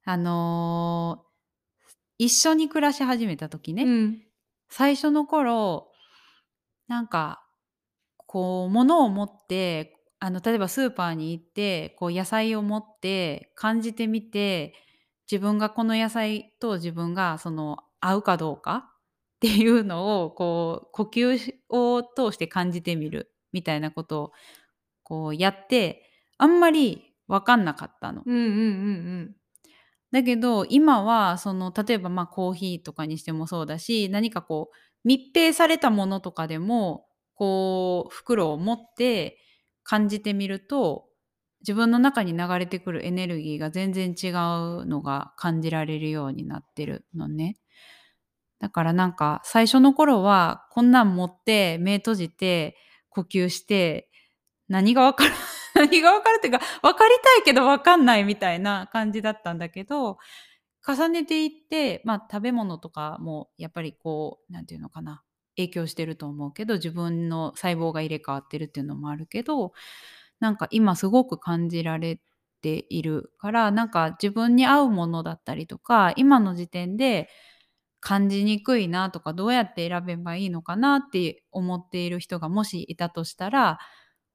あの、一緒に暮らし始めた時ね、うん最初の頃、なんか、こう、物を持って、あの、例えばスーパーに行って、こう、野菜を持って感じてみて、自分がこの野菜と自分が、その、合うかどうかっていうのを、こう、呼吸しを通して感じてみるみたいなことを、こう、やって、あんまり分かんなかったの。うんうんうんだけど、今はその例えばまあコーヒーとかにしてもそうだし、何かこう密閉されたものとかでも、こう袋を持って感じてみると、自分の中に流れてくるエネルギーが全然違うのが感じられるようになってるのね。だからなんか最初の頃はこんなん持って目閉じて呼吸して何がわかる [laughs] 何がわかるっていうか分かりたいけど分かんないみたいな感じだったんだけど重ねていってまあ食べ物とかもやっぱりこうなんていうのかな影響してると思うけど自分の細胞が入れ替わってるっていうのもあるけどなんか今すごく感じられているからなんか自分に合うものだったりとか今の時点で感じにくいなとかどうやって選べばいいのかなって思っている人がもしいたとしたら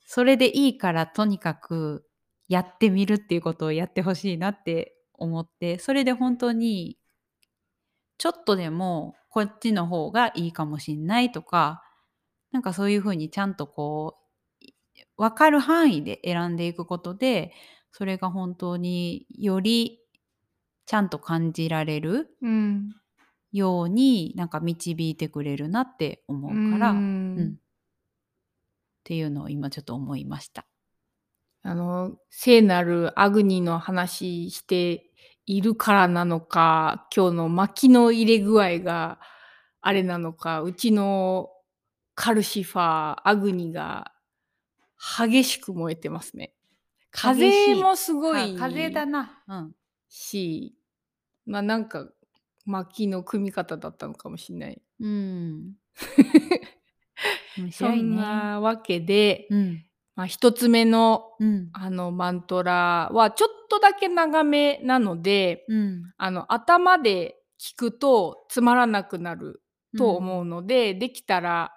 それでいいからとにかくやってみるっていうことをやってほしいなって思ってそれで本当にちょっとでもこっちの方がいいかもしんないとかなんかそういうふうにちゃんとこうい分かる範囲で選んでいくことでそれが本当によりちゃんと感じられるうん。ようになんか導いてくれるなって思うから、うん。うんっていうのを今ちょっと思いました。あの聖なるアグニの話しているからなのか今日の薪の入れ具合があれなのかうちのカルシファーアグニが激しく燃えてますね。風もすごいあ風だな。うん。しまあなんか薪の組み方だったのかもしれない。うん。[laughs] 面そん。なわけで、うん。まあ、一つ目のうん。あのマントラはちょっとだけ長めなので、うん。あの頭で聞くとつまらなくなると思うので、できたら、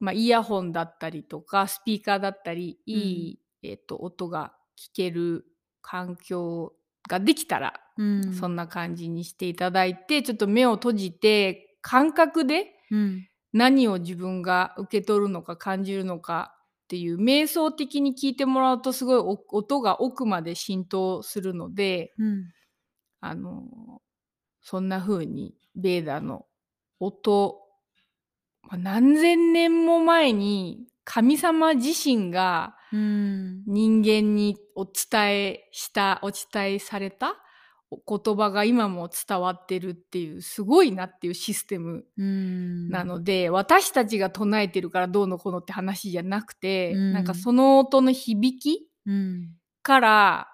まあ、イヤホンだったりとかスピーカーだったりいい、えっと音が聞ける環境ができたら、うん。そんな感じにしていただいてちょっと目を閉じて感覚でうん。何を自分が受け取るのか感じるのかっていう瞑想的に聞いてもらうとすごいお音が奥まで浸透するのでうん。あのそんな風にベーダの音、まあ何千年も前に神様自身がうん。人間にお伝えしたお伝えされたお言葉が今も伝わってるっていうすごいなっていうシステムうん。なので、私たちが唱えてるからどうのこうのって話じゃなくて、うんなんかその音の響きうん。から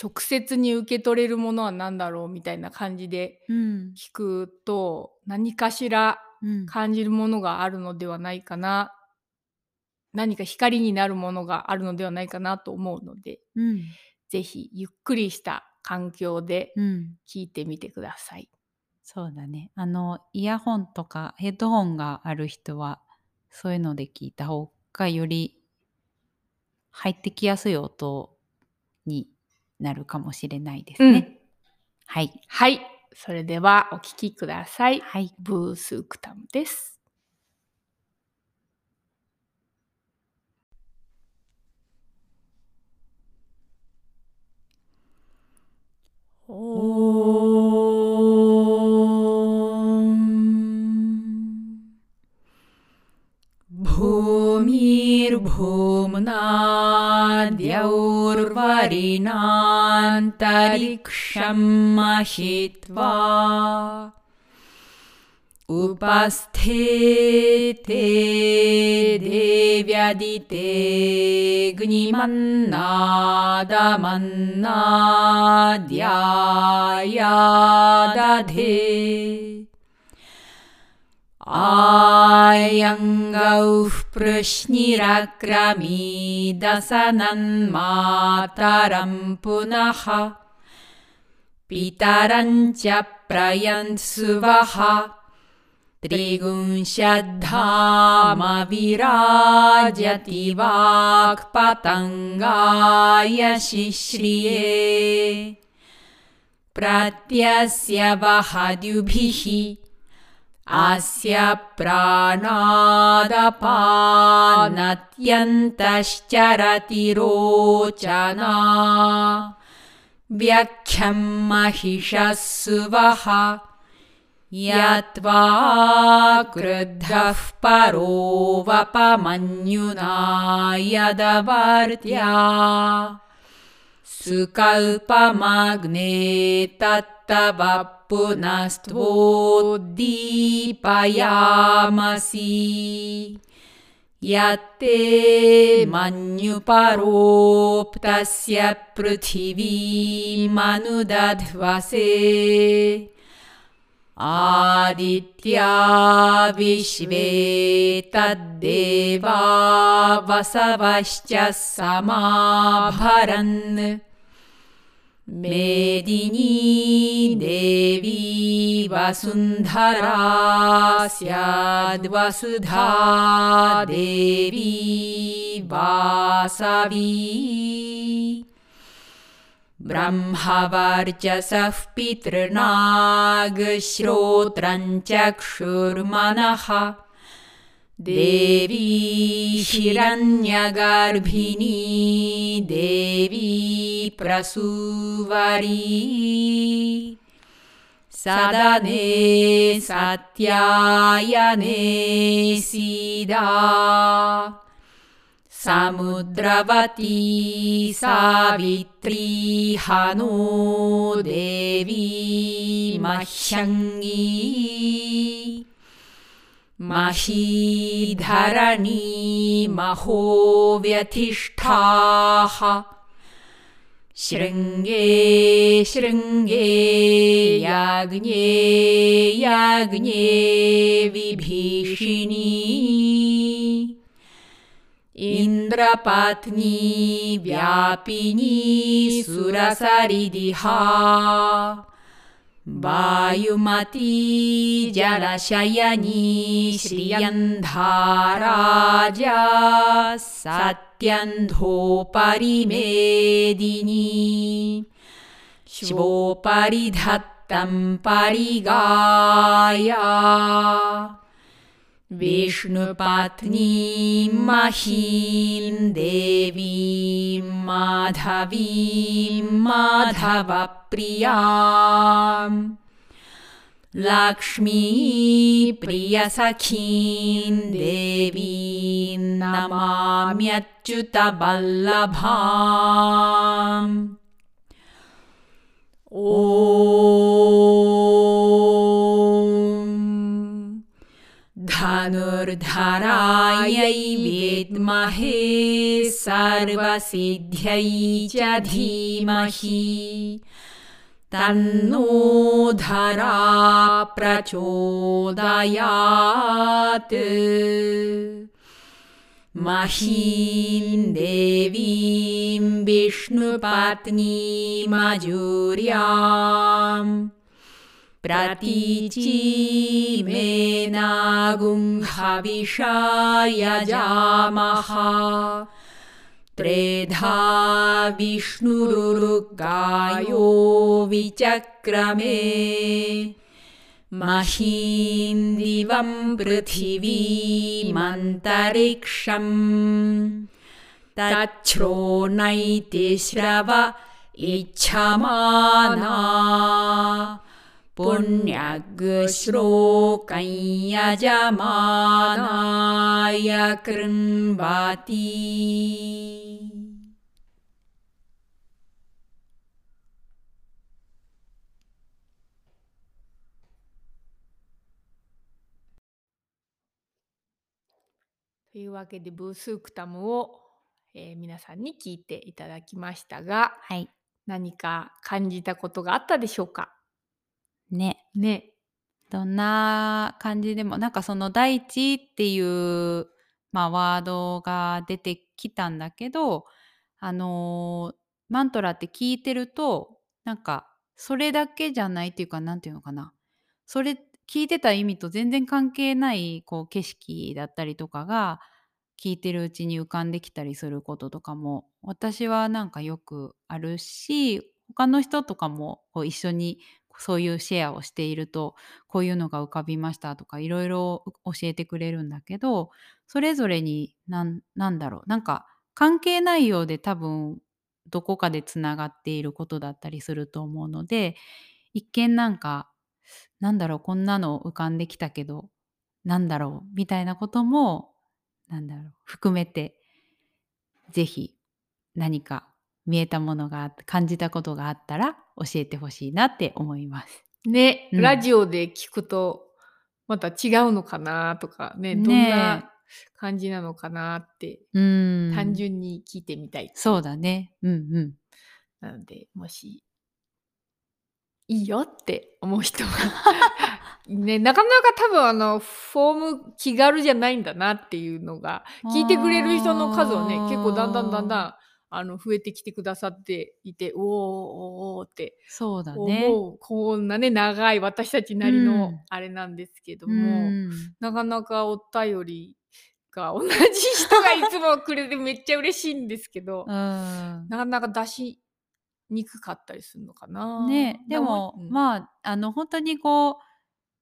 直接に受け取れるものは何だろうみたいな感じでうん。聞くと何かしらうん。感じるものがあるのではないかな何か光になるものがあるのではないかなと思うのでうん。ぜひゆっくりした環境でうん。聞いてみてください。そうだね。あの、イヤホンとかヘッドホンがある人は、そういうので聞いた方がより入ってきやすい音になるかもしれないですね。はい。はいそれではお聞きください。はい。ブースクタムです。भूमिर्भूम्नाद्यौर्वरिणान्तरिक्षं महित्वा उपस्थेते देव्यदिते ग्निमन्नादमन्नाद्याया दधे आयङ्गौः पृश्निरक्रमीदशनन्मातरं पुनः पितरं च प्रयन्सु त्रिगुंशद्धाम विराजति वाक्पतङ्गाय शिश्रिये। प्रत्यस्य वहद्युभिः अस्य प्राणादपानत्यन्तश्चरति रोचना व्याख्यं महिषः सुवः यत्वा क्रुद्धः परोवपमन्युना यदवर्त्या सुकल्पमग्ने तत्तव पुनस्त्वोद्दीपयामसि। यत्ते मन्युपरोप्तस्य पृथिवीमनुदध्वसे आदित्या विश्वे तद्देवा वसवश्च समाभरन्। मेदिनी देवी वसुन्धरा स्याद्वसुधा देवी वासवी ब्रह्मवर्चसः पितृनागश्रोत्रं चक्षुर्मनः। देवी हिरण्यगर्भिणी देवी प्रसूवरी। सदने सत्यायने सीदा समुद्रवती सावित्री हनो देवी मह्यङ्गी। महीधरणी महो व्यधिष्ठाः शृङ्गे शृङ्गे याज्ञे याज्ञे विभीषिणी इन्द्रपत्नी व्यापिनी सुरसरिदिहा वायुमती जलशयनी श्रियन्धाराजा सत्यन्धोपरिमेदिनी शिवोपरि धत्तं परिगाया विष्णुपत्नीं महीं देवीं माधवीं माधवप्रियाम्। लक्ष्मीप्रियसखीं देवीं नमाम्यच्युतवल्लभाम् ॐ धनुर्धरायै विद्महे सर्वसिद्ध्यै च धीमहि। तन्नो धरा प्रचोदयात्। महीं देवीं विष्णुपत्नीमजूर्याम् प्रतीचीमेनागुंहविषा यजामः त्रेधा विष्णुरुगायो विचक्रमे। महीं दिवं पृथिवीमन्तरिक्षम् तच्छ्रोणैति श्रव इच्छमाना पुण्याग्श्लोकञ्य जमानाय कृण्वाति というわけでブースークタムを、えー、皆さんに聞いていただきましたが、はい、何か感じたことがあったでしょうか？ね。ね。どんな感じでも、なんかその大地っていう、まあ、ワードが出てきたんだけど、あのーマントラって聞いてると、なんか、それだけじゃないっていうか、なんていうのかな。それ、聞いてた意味と全然関係ない、こう、景色だったりとかが、聞いてるうちに浮かんできたりすることとかも、私はなんかよくあるし、他の人とかもこう一緒にそういうシェアをしていると、こういうのが浮かびましたとかいろいろ教えてくれるんだけどそれぞれになんなんだろうなんか関係ないようで多分どこかでつながっていることだったりすると思うので一見なんかなんだろうこんなの浮かんできたけどなんだろうみたいなこともなんだろう含めてぜひ何か見えたものが感じたことがあったら教えてほしいなって思います。ね、うんラジオで聞くとまた違うのかなとかねねえどんな感じなのかなってうん単純に聞いてみたい、そうだね。うんうん。なのでもしいいよって思う人は [laughs] ねなかなか多分あのフォーム気軽じゃないんだなっていうのが聞いてくれる人の数はね結構だんだんだんだんあの増えてきてくださっていておーおーってそうだね。思うこんなね長い私たちなりうのん。あれなんですけどうも、ん。なかなかお便りが同じ人がいつもくれてめっちゃ嬉しいんですけど、[laughs] うん。なかなか出しにくかったりするのかな。ねでも、うん。まああの本当にこう、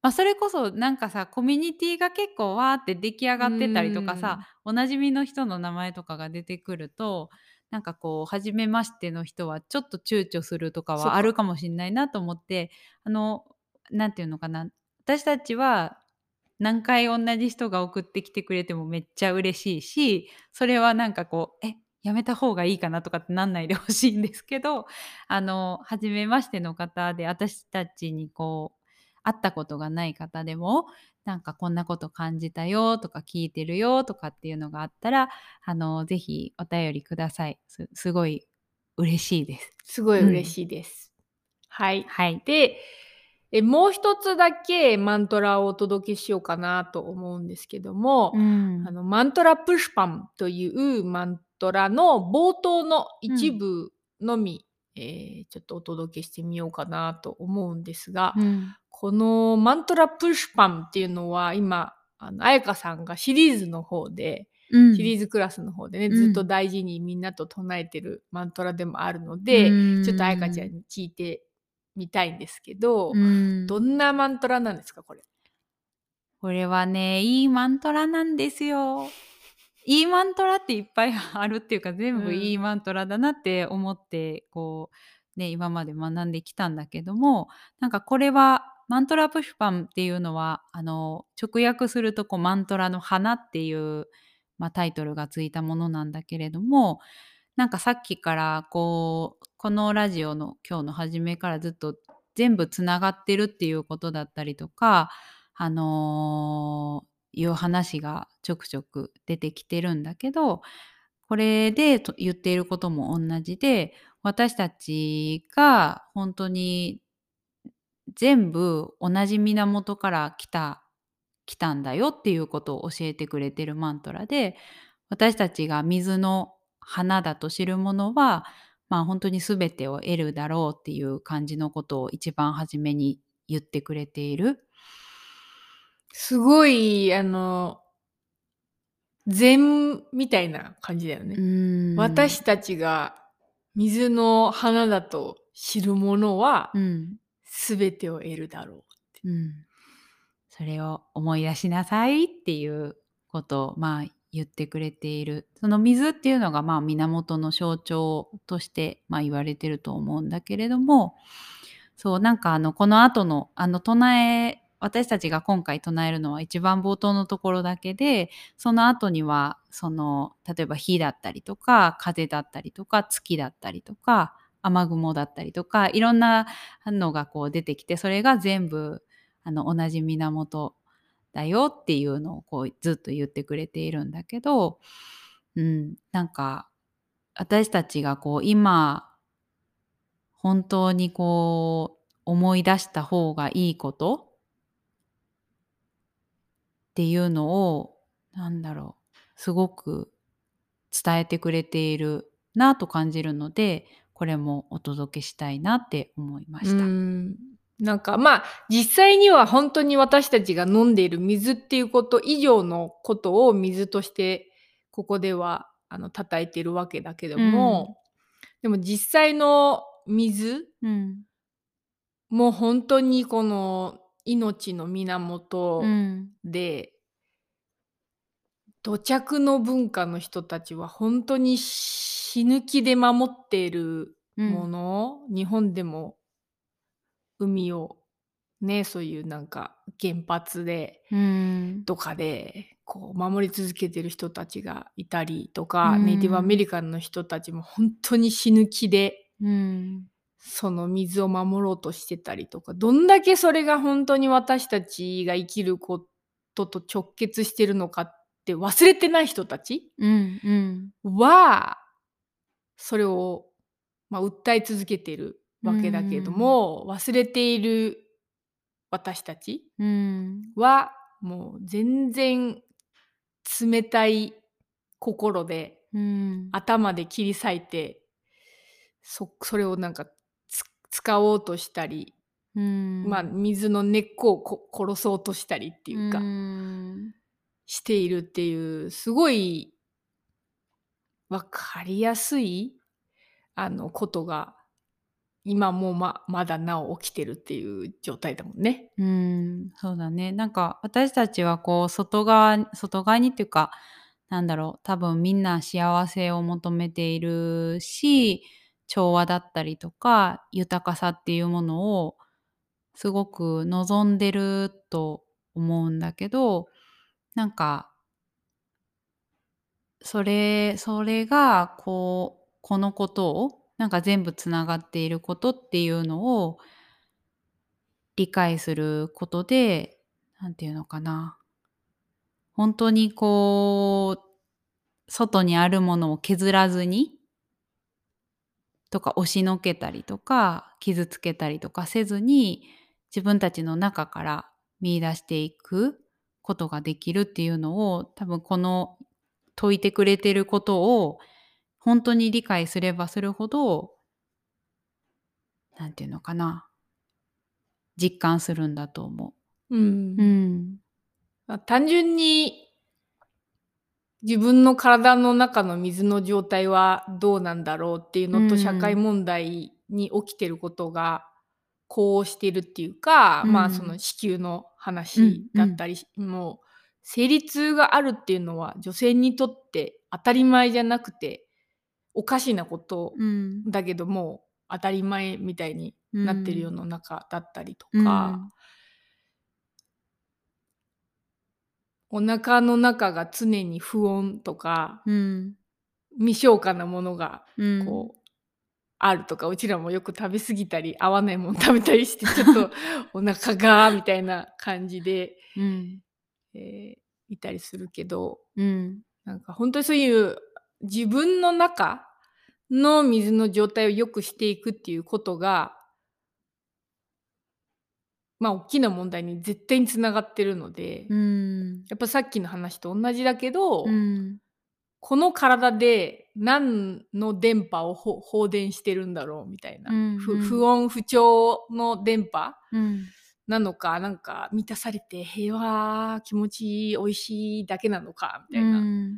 まあ、それこそなんかさコミュニティが結構わーって出来上がってたりとかさおなじみの人の名前とかが出てくるとなんかこう初めましての人はちょっと躊躇するとかはあるかもしれないなと思ってあのなんていうのかな。私たちは何回同じ人が送ってきてくれてもめっちゃ嬉しいしそれはなんかこうえやめた方がいいかなとかってなんないでほしいんですけどあの初めましての方で私たちにこう会ったことがない方でもなんかこんなこと感じたよとか聞いてるよとかっていうのがあったらあのぜひお便りくださいすすごい嬉しいです。[laughs] すごい嬉しいです。はい。はい。でえもう一つだけマントラをお届けしようかなと思うんですけども、うんあのマントラプッシュパンというマントラの冒頭の一部のみ、えーちょっとお届けしてみようかなと思うんですが、うんこのマントラプッシュパンっていうのは今あの彩香さんがシリーズの方で、うん。シリーズクラスの方でね、うん。ずっと大事にみんなと唱えてるマントラでもあるので、うん。ちょっと彩香ちゃんに聞いてみたいんですけど、うん。どんなマントラなんですかこれ？これはねいいマントラなんですよ。いいマントラっていっぱいあるっていうか全部うん。いいマントラだなって思ってこうね今まで学んできたんだけどもなんかこれはマントラプシュパンっていうのはあの直訳するとこうマントラの花っていう、まあ、タイトルがついたものなんだけれどもなんかさっきからこうこのラジオの今日の初めからずっと全部つながってるっていうことだったりとかあのーいう話がちょくちょく出てきてるんだけどこれで言っていることも同じで私たちが本当に全部同じ源から来た来たんだよっていうことを教えてくれてるマントラで私たちが水の花だと知るものはまあ本当に全てを得るだろうっていう感じのことを一番初めに言ってくれている。すごいあの禅みたいな感じだよね。うん私たちが水の花だと知るものはうん全てを得るだろうん、それを思い出しなさいっていうことをまあ言ってくれている。その水っていうのがまあ源の象徴としてまあ言われてると思うんだけれどもそうなんかあのこの後のあの唱え私たちが今回唱えるのは一番冒頭のところだけでその後にはその例えば火だったりとか風だったりとか月だったりとか雨雲だったりとかいろんなのがこう出てきてそれが全部あの同じ源だよっていうのをこうずっと言ってくれているんだけど、うん、なんか私たちがこう今本当にこう思い出した方がいいこと？っていうのをなんだろうすごく伝えてくれているなと感じるのでこれもお届けしたいなって思いまうした。ん。なんかまあ実際には本当に私たちが飲んでいる水っていうこと以上のことを水としてここではあの叩いてるわけだけども、でも実際の水うん。も本当にこの命のう源ん。で、土着の文化の人たちは本当に死ぬ気で守っているうん。もの、日本でも海をねそういうなんか原発でうん。とかでこう守り続けてる人たちがいたりとか、うん。ネイティブアメリカンの人たちも本当に死ぬ気でうん。その水を守ろうとしてたりとかどんだけそれが本当に私たちが生きることと直結してるのかって忘れてない人たちうんうん。はそれを、まあ、訴え続けてるわけだけれども、忘れている私たちうん。はもう全然冷たい心でうん。頭で切り裂いてそそれをなんかつ使おうとしたり、うん。まあ水の根っこをこ殺そうとしたりっていうか、うん。しているっていうすごい分かりやすいあのことが今もままだなお起きてるっていう状態だもんね。うん、そうだね。なんか私たちはこう外側外側にっていうかなんだろう多分みんな幸せを求めているし調和だったりとか豊かさっていうものをすごく望んでると思うんだけどなんかそれそれがこうこのことをなんか全部つながっていることっていうのを理解することでなんていうのかな。本当にこう外にあるものを削らずにとか押しのけたりとか傷つけたりとかせずに自分たちの中から見出していくことができるっていうのを多分この説いてくれてることを本当に理解すればするほどなんていうのかな実感するんだと思う。ん。う。うん。まあ単純に自分の体の中の水の状態はどうなんだろうっていうのとうん社会問題に起きてることがこうしてるっていうか、うん。まあその子宮の話だったり、もう生理痛があるっていうのは女性にとって当たり前じゃなくておかしなことうん。だけども当たり前みたいになってる世の中だったりとうん。か、お腹の中が常に不穏とかうん。未消化なものがうん。こう、あるとかうちらもよく食べ過ぎたり合わないもの食べたりしてちょっと [laughs] お腹がみたいな感じで、うんえーいたりするけどうん。なんか本当にそういう自分の中の水の状態を良くしていくっていうことがまあ大きな問題に絶対につながってるので、うん。やっぱさっきの話と同じだけど、うん。この体で何の電波をほ放電してるんだろうみたいな、うんうん。ふ不穏不調の電波。うんなのかなんか満たされて平和気持ちいい美味しいだけなのかみたいな、うん。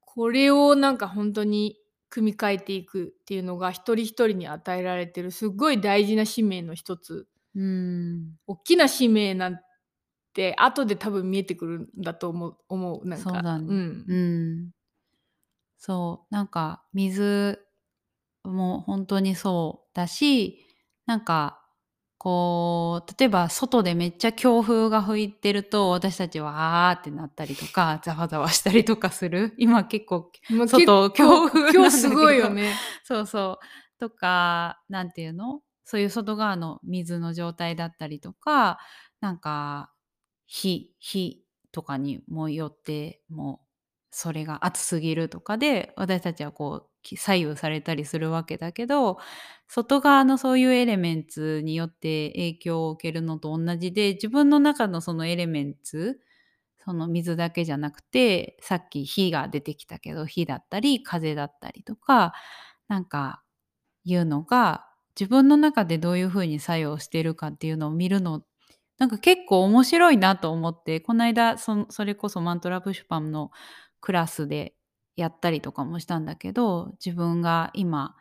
これをなんか本当に組み替えていくっていうのが一人一人に与えられてるすっごい大事な使命の一つ。うん。大きな使命なんて後で多分見えてくるんだと思う思うなんか。そうだね。ん。うん。そう。なんか水も本当にそうだしなんかこう例えば外でめっちゃ強風が吹いてると私たちはあーってなったりとかざわざわしたりとかする。今結構まあ外強風今日すごいよね。そうそう。とかなんていうの？そういう外側の水の状態だったりとかなんか日日とかにもよってもうそれが暑すぎるとかで私たちはこうき左右されたりするわけだけど外側のそういうエレメンツによって影響を受けるのと同じで自分の中のそのエレメンツその水だけじゃなくてさっき火が出てきたけど火だったり風だったりとかなんかいうのが自分の中でどういう風に作用してるかっていうのを見るのなんか結構面白いなと思ってこの間それこそマントラ・プシュパンのクラスでやったりとかもしたんだけど自分が今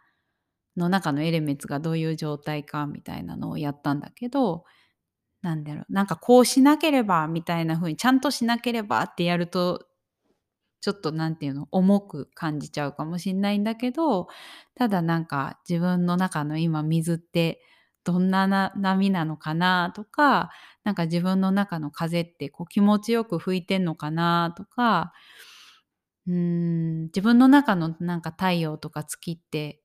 の中のエレメンツがどういう状態かみたいなのをやったんだけどなんだろうなんかこうしなければみたいな風にちゃんとしなければってやるとちょっとなんていうの重く感じちゃうかもしんないんだけどただなんか自分の中の今水ってどんなな波なのかなとかなんか自分の中の風ってこう気持ちよく吹いてんのかなとかうーん自分の中のなんか太陽とか月って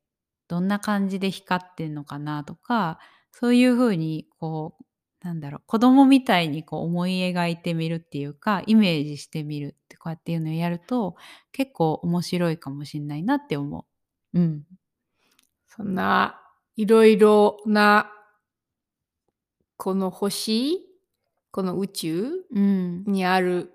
どんな感じで光ってんのかなとかそういう風にこうなんだろう子供みたいにこう思い描いてみるっていうかイメージしてみるってこうやっていうのをやると結構面白いかもしんないなって思う。うん。そんないろいろなこの星この宇宙うん。にある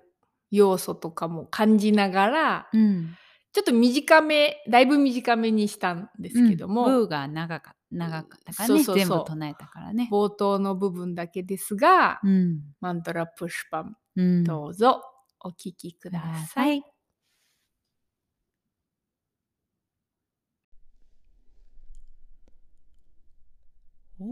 要素とかも感じながらうん。ちょっと短めだいぶ短めにしたんですけども、ブーが長か長かったからねそうそうそう全部唱えたからね。冒頭の部分だけですが、うん。マントラプシュパンうん。どうぞお聞きください。い。よ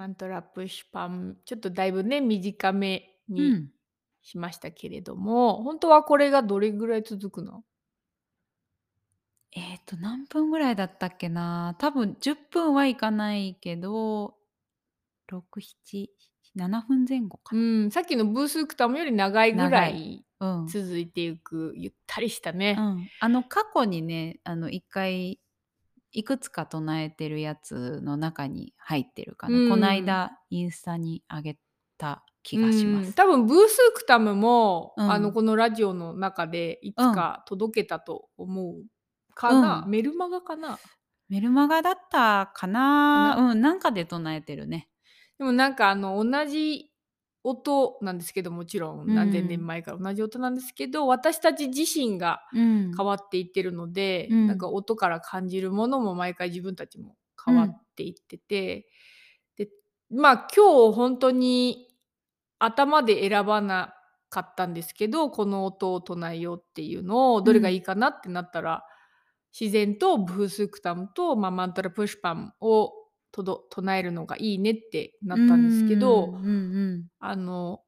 マントラプシュパンちょっとだいぶね短めうにん。しましたけれども、本当はこれがどれぐらい続くの？えっと何分ぐらいだったっけな？多分10分はいかないけど6、7、7分前後かうな。ん、さっきのブースクタムより長いぐら長いうん。続いていくゆったりしたうね。ん。あの過去にね、あの1回いくつか唱えてるやつの中に入ってるかな。こうんないだインスタに上げた気がします。うん多分ブースクタムも、うんあのこのラジオの中でいつか届けたと思うかな、うんメルマガかなメルマガだったかな。うん、なんかで唱えてるね。でもなんかあの同じ音なんですけどもちろんうん。何千年前から同じ音なんですけど、私たち自身がうん。変わっていってるので、うん。なんか音から感じるものも毎回自分たちも変わっていってて、でまあ今日本当に頭で選ばなかったんですけどこの音を唱えようっていうのをどれがいいかなってなったら、自然とブースクタムと、まあ、マントラプシュパンをとど唱えるのがいいねってなったんですけど、うんうんあの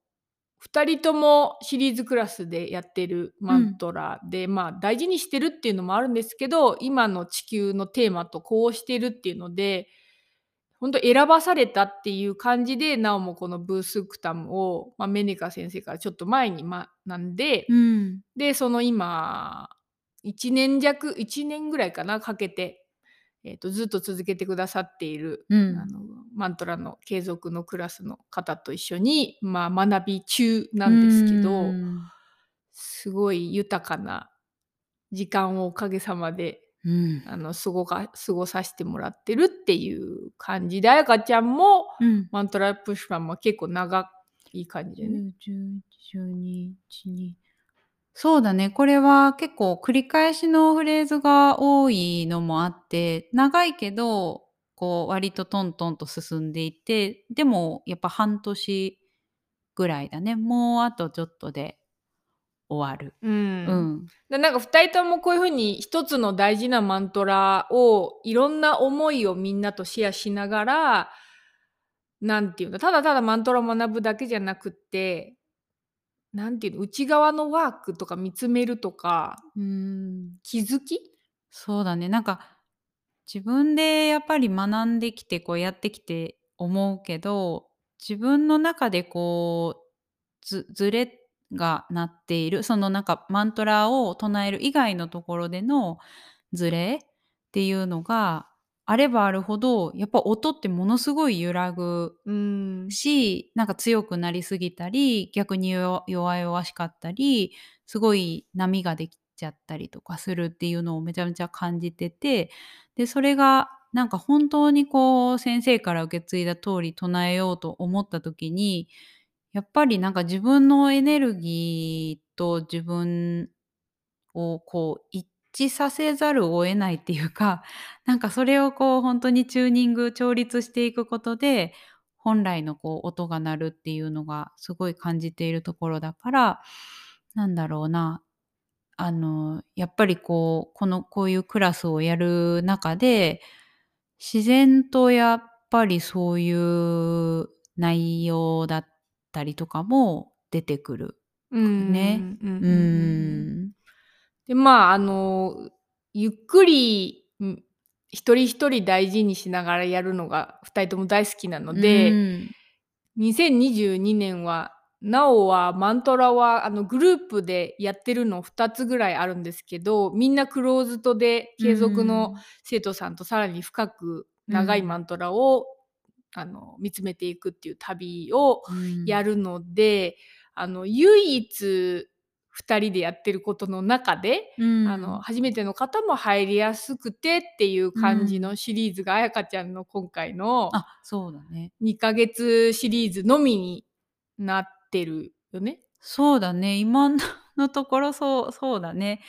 2人ともシリーズクラスでやってるマントラで、まあ大事にしてるっていうのもあるんですけど今の地球のテーマとこうしてるっていうので本当選ばされたっていう感じでなおもこのブースクタムを、まあ、メネカ先生からちょっと前に学んで、うん。でその今1年弱1年ぐらいかなかけて、えー、とずっと続けてくださっている、うん。あのマントラの継続のクラスの方と一緒に、まあ、学び中なんですけど、うんすごい豊かな時間をおかげさまでうん。あの過ごか過ごさせてもらってるっていう感じであやかちゃんもうん。マントラプッシュマンも結構長い感じでね。10 11 12 12そうだね。これは結構繰り返しのフレーズが多いのもあって長いけどこう割とトントンと進んでいてでもやっぱ半年ぐらいだね。もうあとちょっとで終わる。うん。うん。でなんか2人ともこういうふうに一つの大事なマントラをいろんな思いをみんなとシェアしながらなんていうのただただマントラを学ぶだけじゃなくってなんていうの内側のワークとか見つめるとかうん気づき？そうだね。なんか自分でやっぱり学んできてこうやってきて思うけど自分の中でこうずずれがなっているそのなんかマントラを唱える以外のところでのずれっていうのがあればあるほどやっぱ音ってものすごい揺らぐうん。しなんか強くなりすぎたり逆に弱弱々しかったりすごい波ができちゃったりとかするっていうのをめちゃめちゃ感じててでそれがなんか本当にこう先生から受け継いだ通り唱えようと思った時にやっぱりなんか自分のエネルギーと自分をこう一致させざるを得ないっていうか [laughs] なんかそれをこう本当にチューニング調律していくことで本来のこう音が鳴るっていうのがすごい感じているところだからなんだろうな。あのやっぱりこうこのこういうクラスをやる中で自然とやっぱりそういう内容だったりとかも出てくる。うん。ね。うんでまああのゆっくりうん一人一人大事にしながらやるのが2人とも大好きなので、うん。2022年はなおはマントラはあのグループでやってるの2つぐらいあるんですけどみんなクローズドで継続の生徒さんとさらに深く長いマントラを、あの見つめていくっていう旅をうん。やるので、あの唯一2人でやってることの中で、うん。あの初めての方も入りやすくてっていう感じうん。のシリーズがあやかちゃんの今回のあそうだね。2ヶ月シリーズのみになってるよね。そうだね。今のところそうそうだね。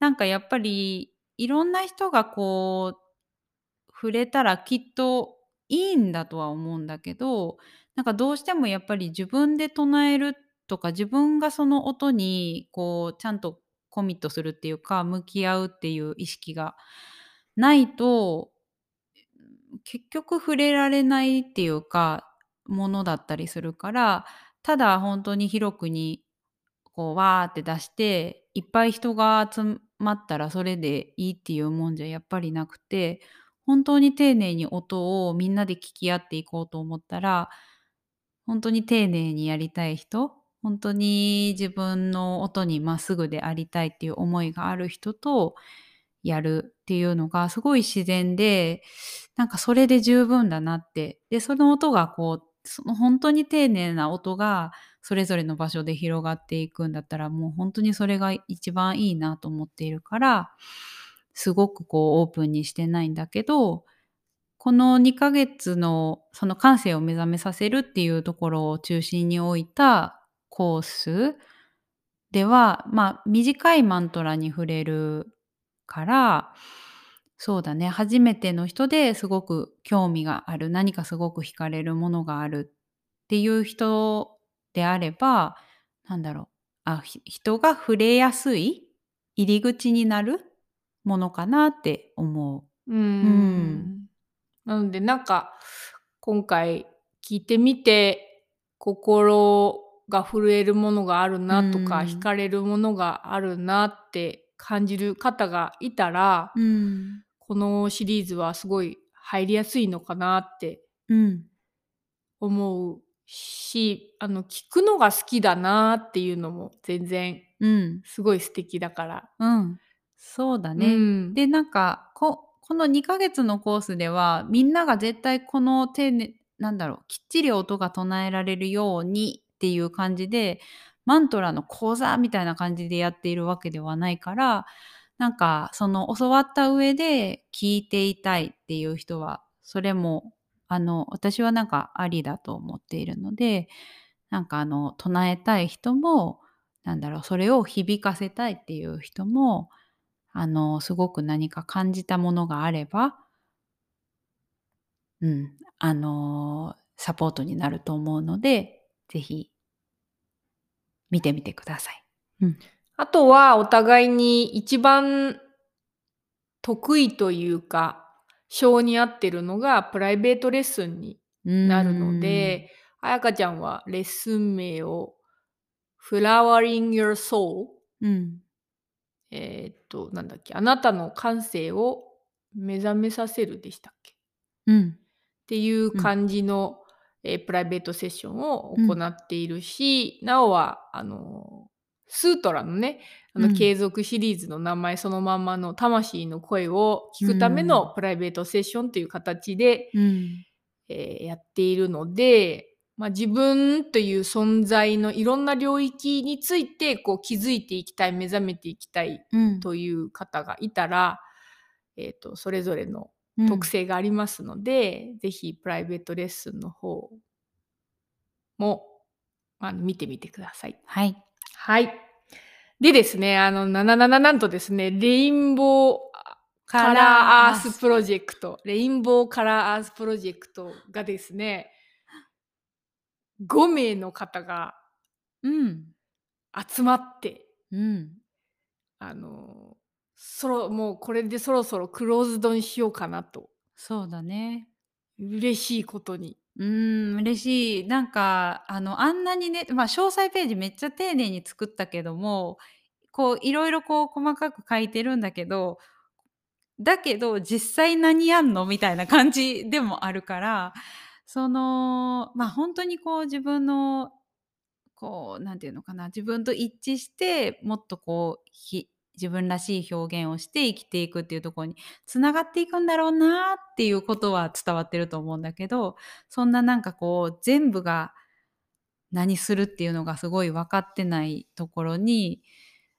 なんかやっぱりいろんな人がこう触れたらきっといいんだとは思うんだけどなんかどうしてもやっぱり自分で唱えるとか自分がその音にこうちゃんとコミットするっていうか向き合うっていう意識がないと結局触れられないっていうかものだったりするからただ本当に広くにこうわーって出していっぱい人が集まったらそれでいいっていうもんじゃやっぱりなくて本当に丁寧に音をみんなで聞き合っていこうと思ったら本当に丁寧にやりたい人本当に自分の音にまっすぐでありたいっていう思いがある人とやるっていうのがすごい自然でなんかそれで十分だなって。でその音がこうその本当に丁寧な音がそれぞれの場所で広がっていくんだったらもう本当にそれが一番いいなと思っているからすごくこうオープンにしてないんだけどこの2ヶ月のその感性を目覚めさせるっていうところを中心に置いたコース。ではまあ短いマントラに触れるからそうだね。初めての人ですごく興味がある何かすごく惹かれるものがあるっていう人であればなんだろう。あひ人が触れやすい入り口になるものかなって思う。うーん。ん。なのでなんか今回聞いてみて心が震えるものがあるなとかうん惹かれるものがあるなって感じる方がいたら、うんこのシリーズはすごい入りやすいのかなってうん。思うしあの聞くのが好きだなっていうのも全然うん。すごい素敵だから。うん。そうだうね。ん、でなんかここの2ヶ月のコースではみんなが絶対この丁寧なんだろうきっちり音が唱えられるようにっていう感じでマントラの講座みたいな感じでやっているわけではないからなんかその教わった上で聞いていたいっていう人はそれもあの私はなんかありだと思っているのでなんかあの唱えたい人もなんだろうそれを響かせたいっていう人もあの、すごく何か感じたものがあれば、うん、あの、サポートになると思うので、ぜひ、見てみてください。あとはお互いに一番得意というか性に合ってるのがプライベートレッスンになるので、あやかちゃんはレッスン名を Flowering Your Soul うん、うん、えーっとなんだっけあなたの感性を目覚めさせるでしたっけ？うん、っていう感じの、えープライベートセッションを行っているし、なおはあのスートラのねあのうん。継続シリーズの名前そのまんまの魂の声を聞くためのプライベートセッションという形で、うん、えーやっているので、まあ、自分という存在のいろんな領域についてこう気づいていきたい目覚めていきたいうん、という方がいたら、えー、とそれぞれのうん特性がありますので、ぜひプライベートレッスンの方もあの見てみてください。はい。はい。でですね、あの、なななななんとですね、 Rainbow Color Earth Project、Rainbow Color Earth Project がですね、5名の方がうん、集まって、うん、あの、そろ、もうこれでそろそろ closed にしようかなと、そうだね。嬉しいことに。うーん、嬉しい。なんか、あの、あんなにね、まあ、詳細ページめっちゃ丁寧に作ったけども、こう、いろいろこう、細かく書いてるんだけど、だけど、実際何やんのみたいな感じでもあるから、その、まあ、本当にこう、自分の、こう、なんていうのかな、自分と一致して、もっとこう、ひ自分らしい表現をして生きていくっていうところにつながっていくんだろうなっていうことは伝わってると思うんだけどそんななんかこう全部が何するっていうのがすごい分かってないところに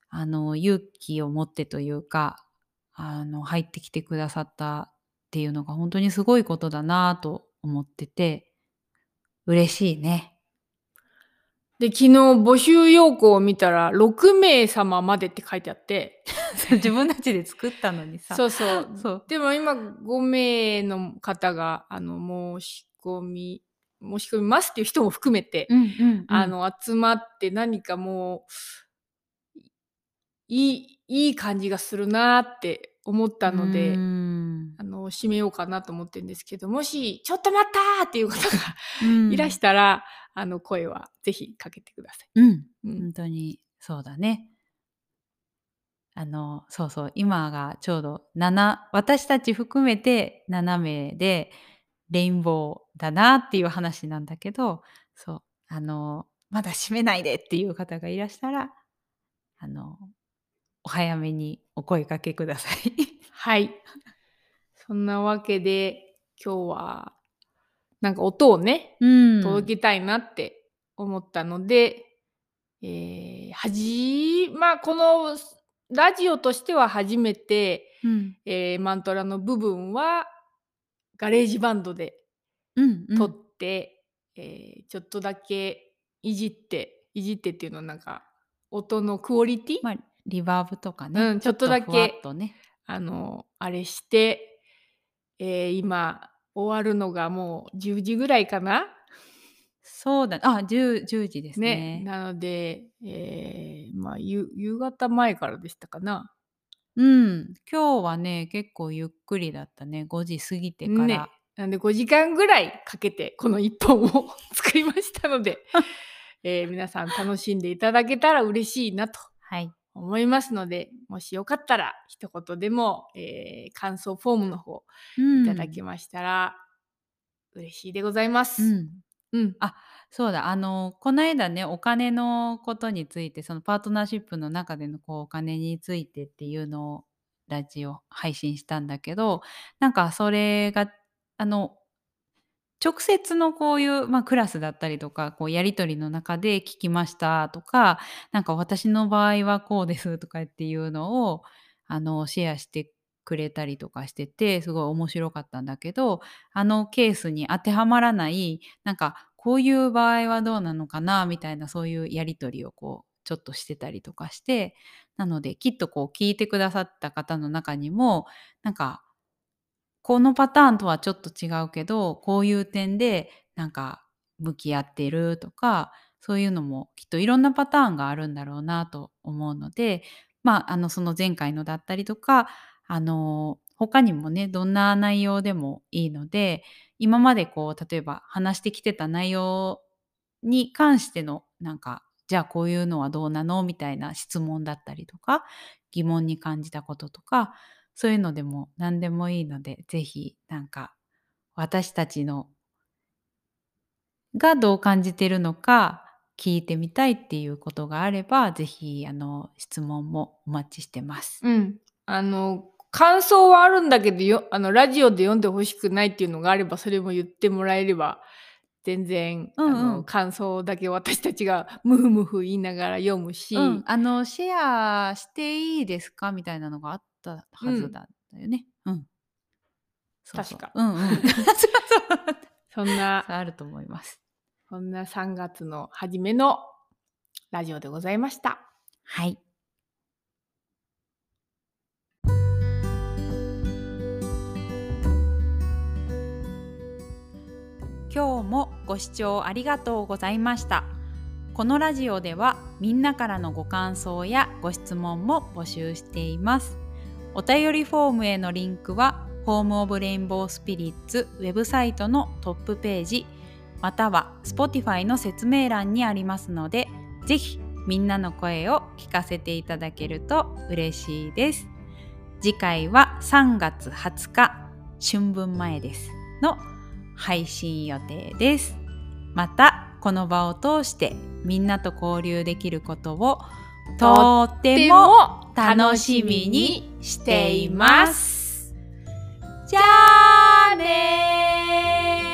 あの勇気を持ってというかあの入ってきてくださったっていうのが本当にすごいことだなと思ってて嬉しいね。で、昨日募集要項を見たら、6名様までって書いてあって、[laughs] 自分たちで作ったのにさ。そうそう。そう。でも今5名の方が、あの、申し込み、申し込みますっていう人も含めて、うんうんうん。あの、集まって何かもう、いい、いい感じがするなって思ったので、うん。あの、締めようかなと思ってるんですけど、もし、ちょっと待ったーっていう方がうん。いらしたら、あの、声はぜひかけてください。うんうん本当にそうだね。あのそうそう今がちょうど7私たち含めて7名でレインボーだなっていう話なんだけどそうあのまだ閉めないでっていう方がいらしたらあのお早めにお声かけください。[laughs] はい。そんなわけで、今日は、なんか音をね、うん。届けたいなって思ったので、えーはじまあこのラジオとしては初めて、うん。えーマントラの部分はガレージバンドでうんうん。撮って、えーちょっとだけいじっていじってっていうのはなんか音のクオリティ、まあリバーブとかね、うんちょっとだけね。あのあれして、えー今終わるのがもう10時ぐらいかな？そうだ。あ 10, 10時ですね、ね。なので、えーまあ夕夕方前からでしたかな？うん、今日はね結構ゆっくりだったね。5時過ぎてから、ね、なんで5時間ぐらいかけてこの1本を [laughs] 作りましたので、[laughs] えー皆さん楽しんでいただけたら嬉しいなと。はい思いますのでもしよかったら一言でも、えー感想フォームの方いただけましたら嬉しいでございます。うん、うん。そうだあのこの間ねお金のことについてそのパートナーシップの中でのこうお金についてっていうのをラジオ配信したんだけどなんかそれがあの直接のこういう、まあ、クラスだったりとかこうやり取りの中で聞きましたとかなんか私の場合はこうですとかっていうのをあのシェアしてくれたりとかしててすごい面白かったんだけどあのケースに当てはまらないなんかこういう場合はどうなのかなみたいなそういうやり取りをこうちょっとしてたりとかしてなのできっとこう聞いてくださった方の中にもなんかこのパターンとはちょっと違うけどこういう点でなんか向き合ってるとかそういうのもきっといろんなパターンがあるんだろうなと思うのでまああのその前回のだったりとかあの他にもねどんな内容でもいいので今までこう例えば話してきてた内容に関してのなんかじゃあこういうのはどうなのみたいな質問だったりとか疑問に感じたこととかそういうのでも何でもいいのでぜひなんか私たちのがどう感じてるのか聞いてみたいっていうことがあればぜひあの質問もお待ちしてます。うん。あの、感想はあるんだけどよ、あの、ラジオで読んでほしくないっていうのがあれば、それも言ってもらえれば、全然、うんうんあの、感想だけ私たちがムフムフ言いながら読むし、うん、あのシェアしていいですか？みたいなのがあったはずだよね。うん。そうそう確かうんうん。[laughs] そんな、あると思います。そんな3月の初めのラジオでございました。はい。今日もご視聴ありがとうございました。このラジオではみんなからのご感想やご質問も募集しています。お便りフォームへのリンクはホームオブレインボースピリッツウェブサイトのトップページまたは Spotify の説明欄にありますのでぜひみんなの声を聞かせていただけると嬉しいです。次回は3月20日春分前ですの配信予定です。またこの場を通してみんなと交流できることをとっても楽しみにしています。じゃあね